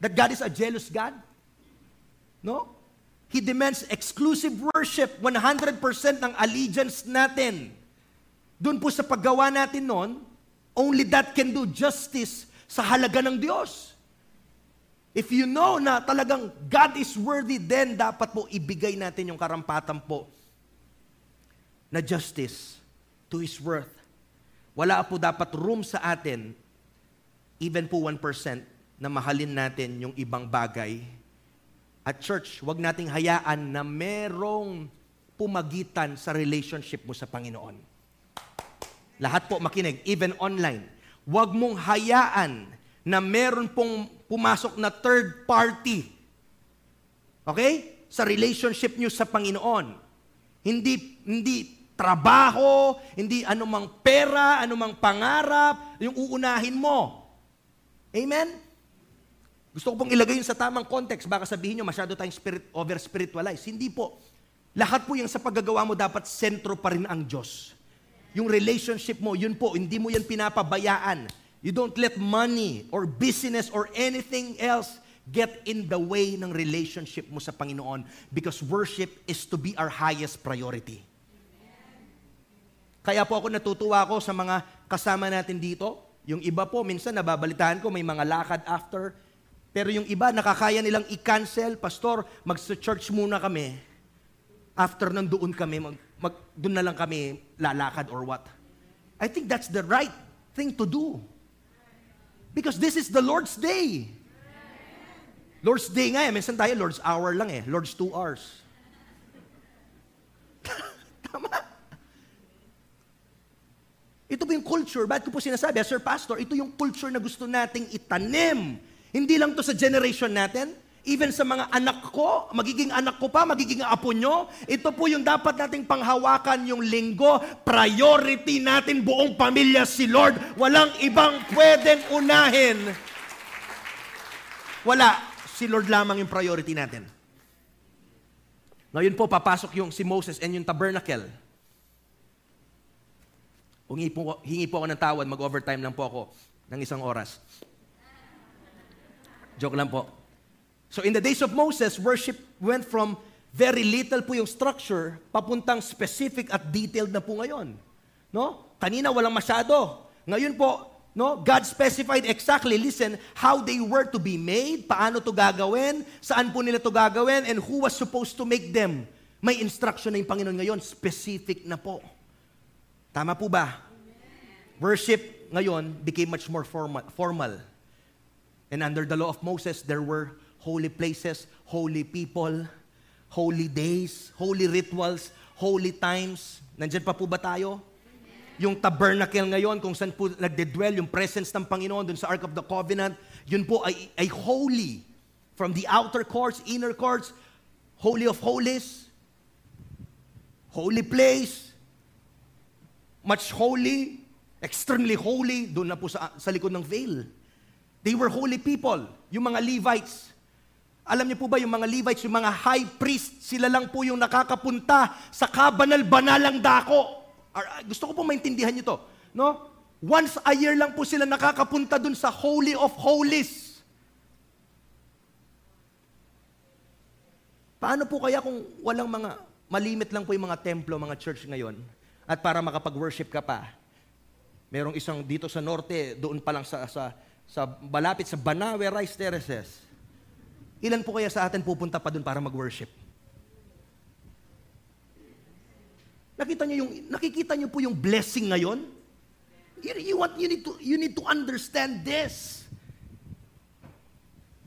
That God is a jealous God? No? He demands exclusive worship, 100% ng allegiance natin. Doon po sa paggawa natin noon, only that can do justice sa halaga ng Diyos. If you know na talagang God is worthy, then dapat po ibigay natin yung karampatan po na justice to His worth. Wala po dapat room sa atin, even po 1%, na mahalin natin yung ibang bagay. At church, wag nating hayaan na merong pumagitan sa relationship mo sa Panginoon. Lahat po makinig, even online. Wag mong hayaan na meron pong pumasok na third party. Okay? Sa relationship niyo sa Panginoon. Hindi hindi trabaho, hindi anumang pera, anumang pangarap, yung uunahin mo. Amen? Gusto ko pong ilagay yun sa tamang context. Baka sabihin nyo, masyado tayong spirit, over-spiritualize. Hindi po. Lahat po yung sa paggagawa mo, dapat sentro pa rin ang Diyos. Yung relationship mo, yun po, hindi mo yan pinapabayaan. You don't let money or business or anything else get in the way ng relationship mo sa Panginoon because worship is to be our highest priority. Kaya po ako natutuwa ako sa mga kasama natin dito. Yung iba po, minsan nababalitaan ko, may mga lakad after. Pero yung iba, nakakaya nilang i-cancel. Pastor, mag-church muna kami. After nang doon kami, mag, mag, doon na lang kami lalakad or what. I think that's the right thing to do. Because this is the Lord's day. Lord's day nga eh. Minsan tayo, Lord's hour lang eh. Lord's two hours. Tama. Ito po yung culture. Bakit ko po sinasabi, Sir Pastor, ito yung culture na gusto nating itanim. Hindi lang to sa generation natin, Even sa mga anak ko, magiging anak ko pa, magiging apo nyo, ito po yung dapat nating panghawakan yung linggo. Priority natin buong pamilya si Lord. Walang ibang pwedeng unahin. Wala. Si Lord lamang yung priority natin. Ngayon po, papasok yung si Moses and yung tabernacle. Hingi po, hingi po ako ng tawad, mag-overtime lang po ako ng isang oras. Joke lang po. So in the days of Moses, worship went from very little po yung structure, papuntang specific at detailed na po ngayon. No? Kanina walang masyado. Ngayon po, no, God specified exactly, listen, how they were to be made, paano to gagawin, saan po nila to gagawin, and who was supposed to make them. May instruction na yung Panginoon ngayon, specific na po. Tama po ba? Worship ngayon became much more formal. formal. And under the law of Moses, there were holy places, holy people, holy days, holy rituals, holy times. Nandiyan pa po ba tayo? Yung tabernacle ngayon, kung saan po nagde-dwell yung presence ng Panginoon dun sa Ark of the Covenant, yun po ay, ay holy. From the outer courts, inner courts, holy of holies, holy place, much holy, extremely holy, doon na po sa, sa likod ng veil. They were holy people, yung mga Levites. Alam niyo po ba yung mga Levites, yung mga high priest, sila lang po yung nakakapunta sa kabanal-banalang dako. Ah, gusto ko po maintindihan niyo to. No? Once a year lang po sila nakakapunta dun sa Holy of Holies. Paano po kaya kung walang mga, malimit lang po yung mga templo, mga church ngayon, at para makapag-worship ka pa, merong isang dito sa norte, doon pa lang sa, sa, sa balapit sa Banawe Rice Terraces, Ilan po kaya sa atin pupunta pa doon para mag-worship? Nakita niyo yung nakikita niyo po yung blessing ngayon? You, you want you need to you need to understand this.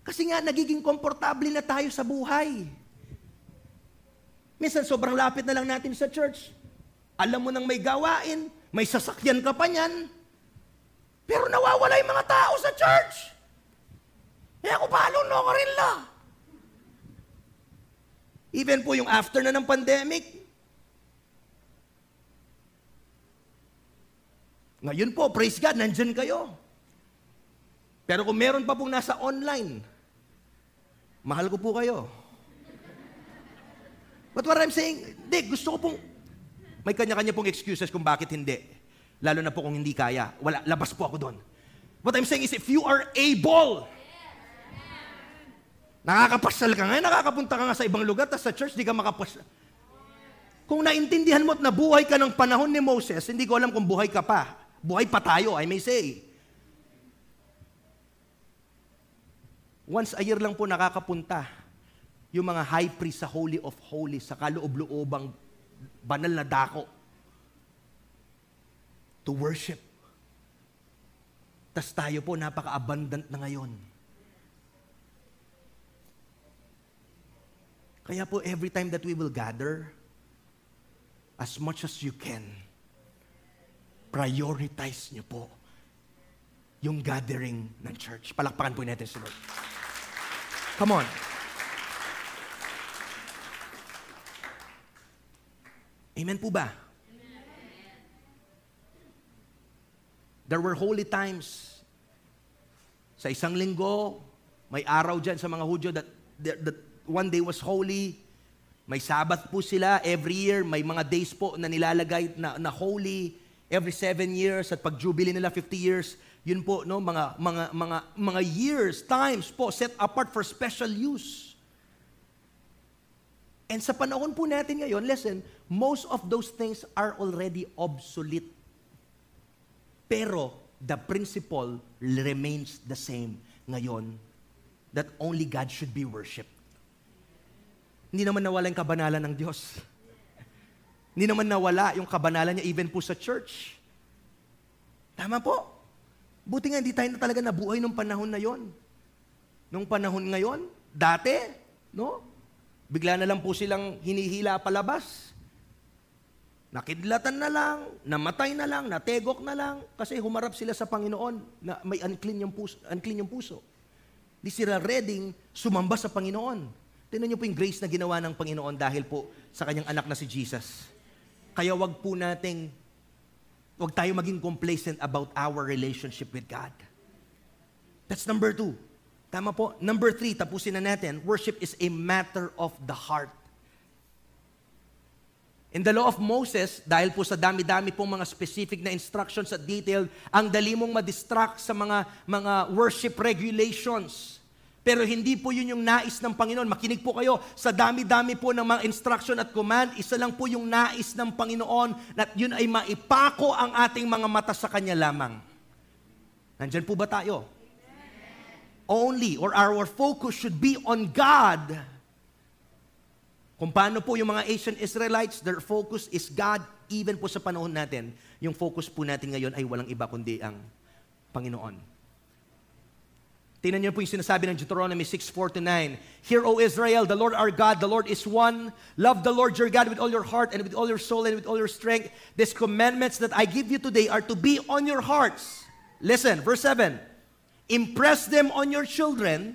Kasi nga nagiging komportable na tayo sa buhay. Minsan sobrang lapit na lang natin sa church. Alam mo nang may gawain, may sasakyan ka pa niyan. Pero nawawala yung mga tao sa church. Eh ako palo no ko rin la. Even po yung after na ng pandemic. Ngayon po, praise God, nandyan kayo. Pero kung meron pa pong nasa online, mahal ko po kayo. But what I'm saying, di, gusto ko pong, may kanya-kanya pong excuses kung bakit hindi. Lalo na po kung hindi kaya. Wala, labas po ako doon. What I'm saying is, if you are able, Nakakapasal ka nga, nakakapunta ka nga sa ibang lugar, tapos sa church, di ka makapasyal. Kung naintindihan mo at nabuhay ka ng panahon ni Moses, hindi ko alam kung buhay ka pa. Buhay pa tayo, I may say. Once a year lang po nakakapunta yung mga high priest sa Holy of Holies, sa kaloob-loobang banal na dako to worship. Tas tayo po napaka-abundant na ngayon. Kaya po every time that we will gather, as much as you can, prioritize niyo po yung gathering ng church. Palakpakan po natin si Lord. Come on. Amen po ba? There were holy times. Sa isang linggo, may araw dyan sa mga Hudyo that, that, one day was holy. May Sabbath po sila every year. May mga days po na nilalagay na, na holy every seven years. At pag jubilee nila 50 years, yun po, no, mga, mga, mga, mga years, times po, set apart for special use. And sa panahon po natin ngayon, listen, most of those things are already obsolete. Pero the principle remains the same ngayon that only God should be worshipped. Hindi naman nawala yung kabanalan ng Diyos. Hindi naman nawala yung kabanalan niya even po sa church. Tama po. Buti nga hindi tayo na talaga nabuhay nung panahon na yon. Nung panahon ngayon, dati, no? Bigla na lang po silang hinihila palabas. Nakidlatan na lang, namatay na lang, nategok na lang, kasi humarap sila sa Panginoon na may unclean yung puso. Unclean yung puso. Di sila ready sumamba sa Panginoon. Tingnan niyo po yung grace na ginawa ng Panginoon dahil po sa kanyang anak na si Jesus. Kaya wag po nating, wag tayo maging complacent about our relationship with God. That's number two. Tama po. Number three, tapusin na natin. Worship is a matter of the heart. In the law of Moses, dahil po sa dami-dami pong mga specific na instructions at detail, ang dali mong madistract sa mga, mga worship regulations. Pero hindi po yun yung nais ng Panginoon. Makinig po kayo, sa dami-dami po ng mga instruction at command, isa lang po yung nais ng Panginoon na yun ay maipako ang ating mga mata sa Kanya lamang. Nandyan po ba tayo? Only, or our focus should be on God kung paano po yung mga Asian Israelites, their focus is God. Even po sa panahon natin, yung focus po natin ngayon ay walang iba kundi ang Panginoon. Tingnan niyo po yung sinasabi ng Deuteronomy 6:4 to 9. Hear, O Israel, the Lord our God, the Lord is one. Love the Lord your God with all your heart and with all your soul and with all your strength. These commandments that I give you today are to be on your hearts. Listen, verse 7. Impress them on your children.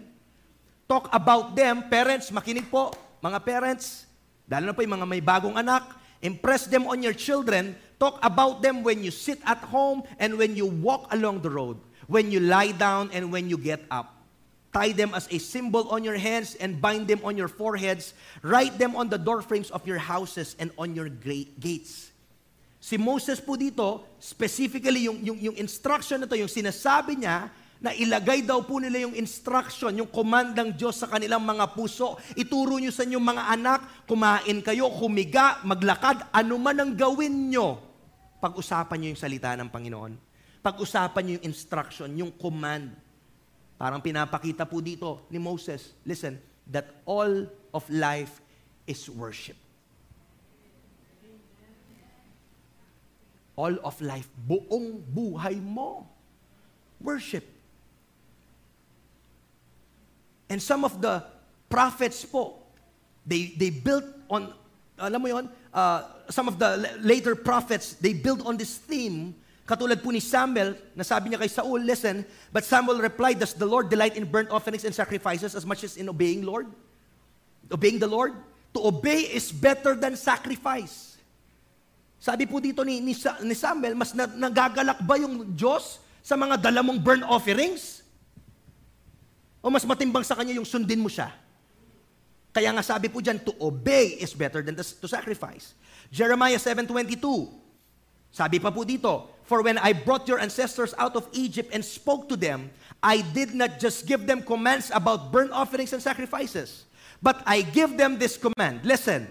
Talk about them. Parents, makinig po. Mga parents, lalo na po yung mga may bagong anak, impress them on your children, talk about them when you sit at home and when you walk along the road, when you lie down and when you get up. Tie them as a symbol on your hands and bind them on your foreheads. Write them on the doorframes of your houses and on your gates. Si Moses po dito, specifically yung, yung, yung instruction na to, yung sinasabi niya, na ilagay daw po nila yung instruction, yung command ng Diyos sa kanilang mga puso. Ituro nyo sa inyong mga anak, kumain kayo, humiga, maglakad, ano man ang gawin nyo. Pag-usapan nyo yung salita ng Panginoon. Pag-usapan nyo yung instruction, yung command. Parang pinapakita po dito ni Moses, listen, that all of life is worship. All of life, buong buhay mo, worship. And some of the prophets po, they, they built on, alam mo yon, uh, some of the later prophets, they built on this theme, katulad po ni Samuel, na sabi niya kay Saul, listen, but Samuel replied, does the Lord delight in burnt offerings and sacrifices as much as in obeying Lord? Obeying the Lord? To obey is better than sacrifice. Sabi po dito ni, ni, ni Samuel, mas na, nagagalak ba yung Diyos sa mga dalamong burnt offerings? O mas matimbang sa kanya yung sundin mo siya. Kaya nga sabi po dyan, to obey is better than to sacrifice. Jeremiah 7.22, sabi pa po dito, For when I brought your ancestors out of Egypt and spoke to them, I did not just give them commands about burnt offerings and sacrifices, but I give them this command. Listen,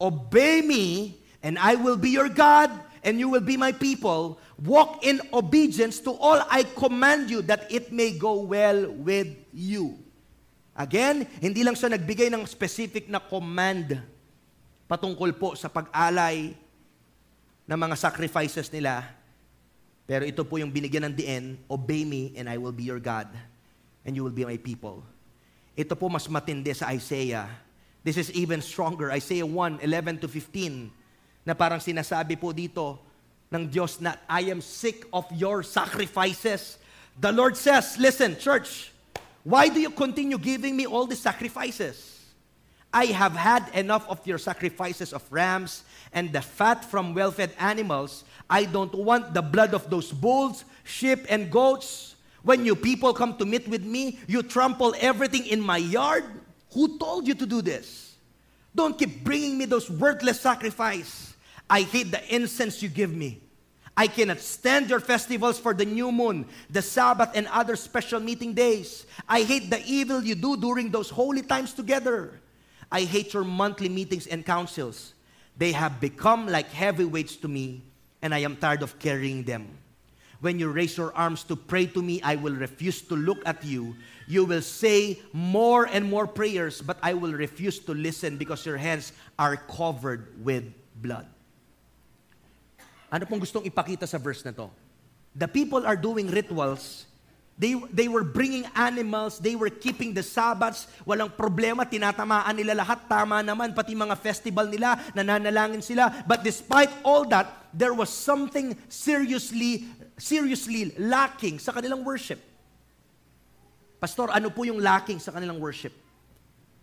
Obey me, and I will be your God, and you will be my people. Walk in obedience to all I command you, that it may go well with you. Again, hindi lang siya nagbigay ng specific na command patungkol po sa pag-alay ng mga sacrifices nila. Pero ito po yung binigyan ng diin, obey me and I will be your God and you will be my people. Ito po mas matindi sa Isaiah. This is even stronger. Isaiah 1, 11 to 15, na parang sinasabi po dito ng Diyos na I am sick of your sacrifices. The Lord says, listen, church, why do you continue giving me all these sacrifices? I have had enough of your sacrifices of rams and the fat from well fed animals. I don't want the blood of those bulls, sheep, and goats. When you people come to meet with me, you trample everything in my yard. Who told you to do this? Don't keep bringing me those worthless sacrifice. I hate the incense you give me. I cannot stand your festivals for the new moon, the Sabbath, and other special meeting days. I hate the evil you do during those holy times together. I hate your monthly meetings and councils. They have become like heavy weights to me, and I am tired of carrying them. When you raise your arms to pray to me, I will refuse to look at you. You will say more and more prayers, but I will refuse to listen because your hands are covered with blood. Ano pong gustong ipakita sa verse na to? The people are doing rituals. They, they were bringing animals, they were keeping the Sabbaths, walang problema, tinatamaan nila lahat, tama naman, pati mga festival nila, nananalangin sila. But despite all that, there was something seriously, seriously lacking sa kanilang worship. Pastor, ano po yung lacking sa kanilang worship?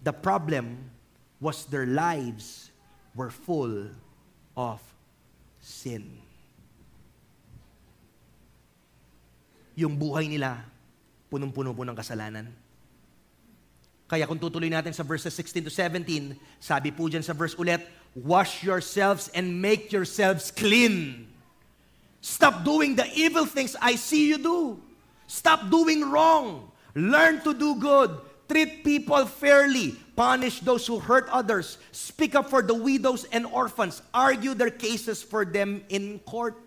The problem was their lives were full of sin. Yung buhay nila, punong-puno po ng kasalanan. Kaya kung tutuloy natin sa verses 16 to 17, sabi po dyan sa verse ulit, Wash yourselves and make yourselves clean. Stop doing the evil things I see you do. Stop doing wrong. Learn to do good. Treat people fairly. Punish those who hurt others. Speak up for the widows and orphans. Argue their cases for them in court.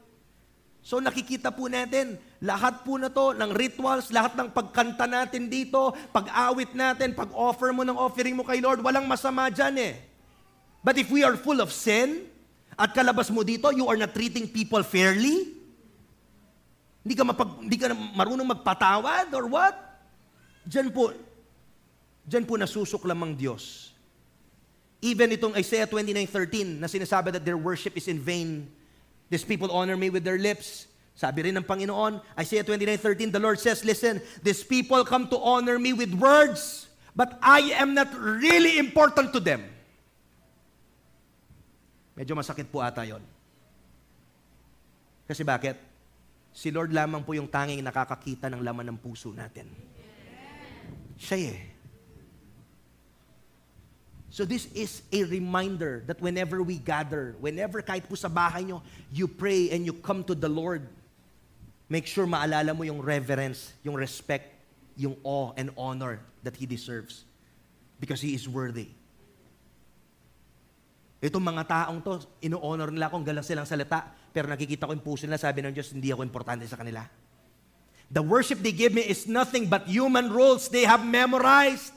So nakikita po natin, lahat po na to ng rituals, lahat ng pagkanta natin dito, pag-awit natin, pag-offer mo ng offering mo kay Lord, walang masama dyan eh. But if we are full of sin, at kalabas mo dito, you are not treating people fairly, hindi ka, mapag, hindi ka marunong magpatawad or what? Diyan po, diyan po nasusok lamang Diyos. Even itong Isaiah 29.13 na sinasabi that their worship is in vain, These people honor me with their lips. Sabi rin ng Panginoon, Isaiah 29:13, the Lord says, listen, these people come to honor me with words, but I am not really important to them. Medyo masakit po ata yon. Kasi bakit? Si Lord lamang po yung tanging nakakakita ng laman ng puso natin. Siya eh. So this is a reminder that whenever we gather, whenever kahit po sa bahay nyo, you pray and you come to the Lord, make sure maalala mo yung reverence, yung respect, yung awe and honor that He deserves. Because He is worthy. Itong mga taong to, ino-honor nila kung galang silang salita, pero nakikita ko yung puso nila, sabi ng Diyos, hindi ako importante sa kanila. The worship they give me is nothing but human rules they have memorized.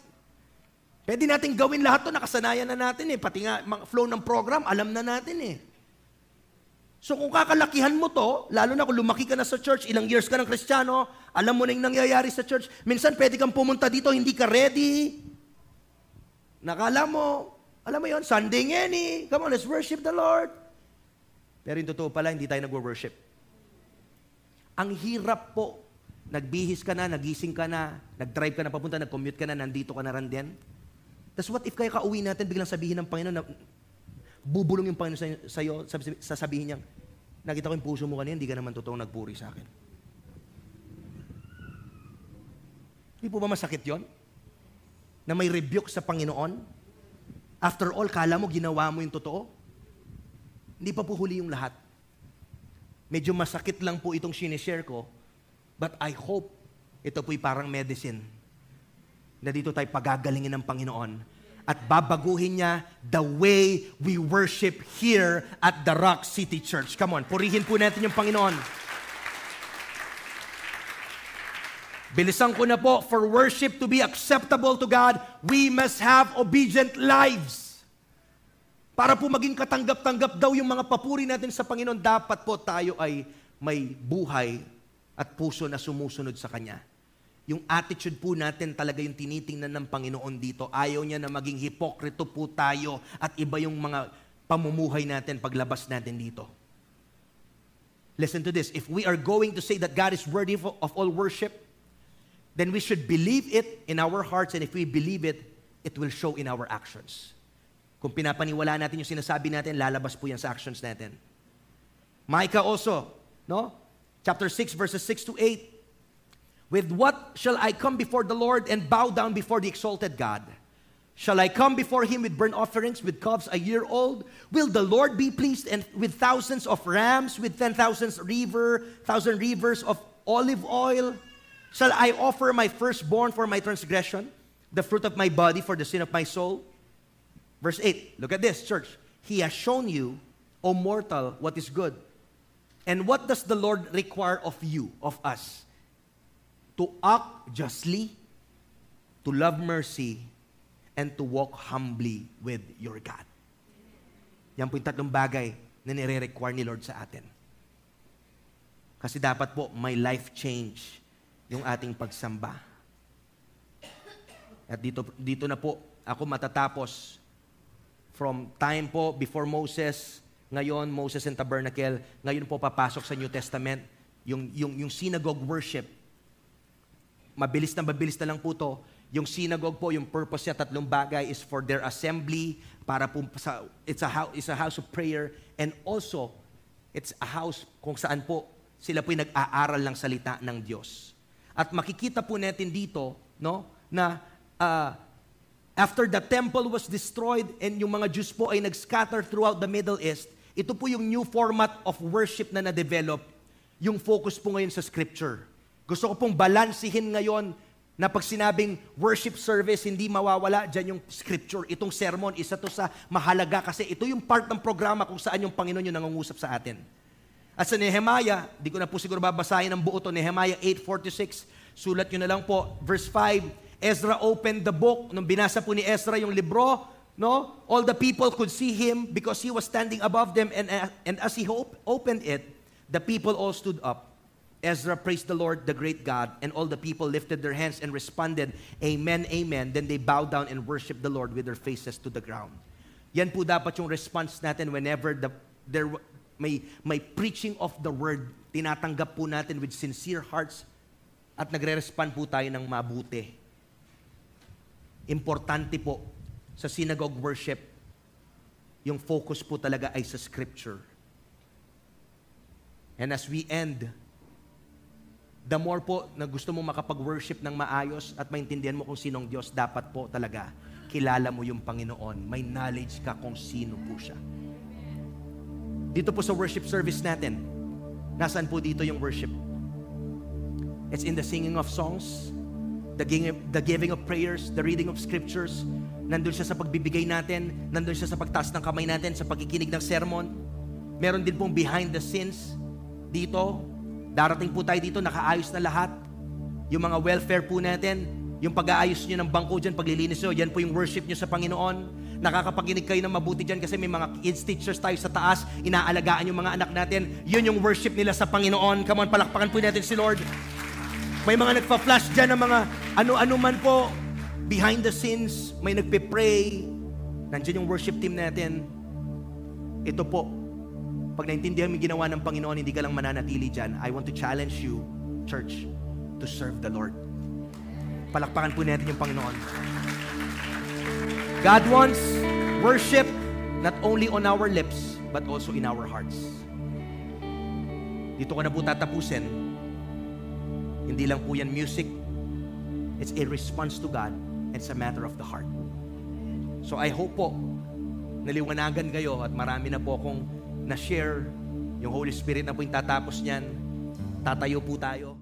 Pwede natin gawin lahat to, nakasanayan na natin eh. Pati nga flow ng program, alam na natin eh. So kung kakalakihan mo to, lalo na kung lumaki ka na sa church, ilang years ka ng kristyano, alam mo na yung nangyayari sa church, minsan pwede kang pumunta dito, hindi ka ready. Nakala mo, alam mo yon Sunday ngayon eh. Come on, let's worship the Lord. Pero yung totoo pala, hindi tayo nag-worship. Ang hirap po. Nagbihis ka na, nagising ka na, nag-drive ka na papunta, nag-commute ka na, nandito ka na rin din. Tapos what if kaya kauwi natin, biglang sabihin ng Panginoon na bubulong yung Panginoon sa iyo, sasabihin niya, nakita ko yung puso mo kanina, hindi ka naman totoong nagpuri sa akin. Hindi po ba masakit yon? Na may rebuke sa Panginoon? After all, kala mo ginawa mo yung totoo? Hindi pa po huli yung lahat. Medyo masakit lang po itong sinishare ko, but I hope ito po'y parang medicine na dito tayo pagagalingin ng Panginoon at babaguhin niya the way we worship here at the Rock City Church. Come on, purihin po natin yung Panginoon. Bilisan ko na po, for worship to be acceptable to God, we must have obedient lives. Para po maging katanggap-tanggap daw yung mga papuri natin sa Panginoon, dapat po tayo ay may buhay at puso na sumusunod sa Kanya. Yung attitude po natin talaga yung tinitingnan ng Panginoon dito. Ayaw niya na maging hipokrito po tayo at iba yung mga pamumuhay natin paglabas natin dito. Listen to this. If we are going to say that God is worthy of all worship, then we should believe it in our hearts and if we believe it, it will show in our actions. Kung pinapaniwala natin yung sinasabi natin, lalabas po yan sa actions natin. Micah also, no? Chapter 6 verses 6 to 8. With what shall I come before the Lord and bow down before the exalted God? Shall I come before him with burnt offerings, with calves a year old? Will the Lord be pleased and with thousands of rams, with ten thousands river, thousand rivers of olive oil? Shall I offer my firstborn for my transgression, the fruit of my body for the sin of my soul? Verse 8, look at this, church. He has shown you, O mortal, what is good. And what does the Lord require of you, of us? To act justly, to love mercy, and to walk humbly with your God. Yan po yung tatlong bagay na nire-require ni Lord sa atin. Kasi dapat po may life change yung ating pagsamba. At dito, dito na po ako matatapos from time po before Moses, ngayon Moses and Tabernacle, ngayon po papasok sa New Testament, yung, yung, yung synagogue worship, mabilis na mabilis na lang po to. Yung synagogue po, yung purpose niya, tatlong bagay is for their assembly, para po sa, it's a, house, it's a house of prayer, and also, it's a house kung saan po sila po nag-aaral ng salita ng Diyos. At makikita po natin dito, no, na uh, after the temple was destroyed and yung mga Jews po ay nag-scatter throughout the Middle East, ito po yung new format of worship na na-develop, yung focus po ngayon sa Scripture. Gusto ko pong balansihin ngayon na pag sinabing worship service, hindi mawawala dyan yung scripture. Itong sermon, isa to sa mahalaga kasi ito yung part ng programa kung saan yung Panginoon yung nangungusap sa atin. At sa Nehemiah, di ko na po siguro babasahin ang buo to, Nehemiah 8.46, sulat nyo na lang po, verse 5, Ezra opened the book, nung binasa po ni Ezra yung libro, no? All the people could see him because he was standing above them and, and as he opened it, the people all stood up Ezra praised the Lord, the great God, and all the people lifted their hands and responded, Amen, Amen. Then they bowed down and worshiped the Lord with their faces to the ground. Yan po dapat yung response natin whenever the, there may, may preaching of the word, tinatanggap po natin with sincere hearts at nagre-respond po tayo ng mabuti. Importante po sa synagogue worship, yung focus po talaga ay sa scripture. And as we end the more po na gusto mo makapag-worship ng maayos at maintindihan mo kung sinong Diyos, dapat po talaga kilala mo yung Panginoon. May knowledge ka kung sino po siya. Dito po sa worship service natin, nasaan po dito yung worship? It's in the singing of songs, the giving, the giving of prayers, the reading of scriptures. Nandun siya sa pagbibigay natin, nandun siya sa pagtaas ng kamay natin, sa pagkikinig ng sermon. Meron din pong behind the scenes dito, Darating po tayo dito, nakaayos na lahat. Yung mga welfare po natin, yung pag-aayos nyo ng bangko dyan, paglilinis nyo, yan po yung worship nyo sa Panginoon. Nakakapaginig kayo ng mabuti dyan kasi may mga kids teachers tayo sa taas, inaalagaan yung mga anak natin. Yun yung worship nila sa Panginoon. Come on, palakpakan po natin si Lord. May mga nagpa-flash dyan ng mga ano-ano man po. Behind the scenes, may nagpe-pray. Nandiyan yung worship team natin. Ito po, pag naintindihan mo ginawa ng Panginoon, hindi ka lang mananatili dyan. I want to challenge you, church, to serve the Lord. Palakpakan po natin yung Panginoon. God wants worship not only on our lips, but also in our hearts. Dito ko na po tatapusin. Hindi lang po yan music. It's a response to God. It's a matter of the heart. So I hope po, naliwanagan kayo at marami na po akong na-share. Yung Holy Spirit na po yung tatapos niyan. Tatayo po tayo.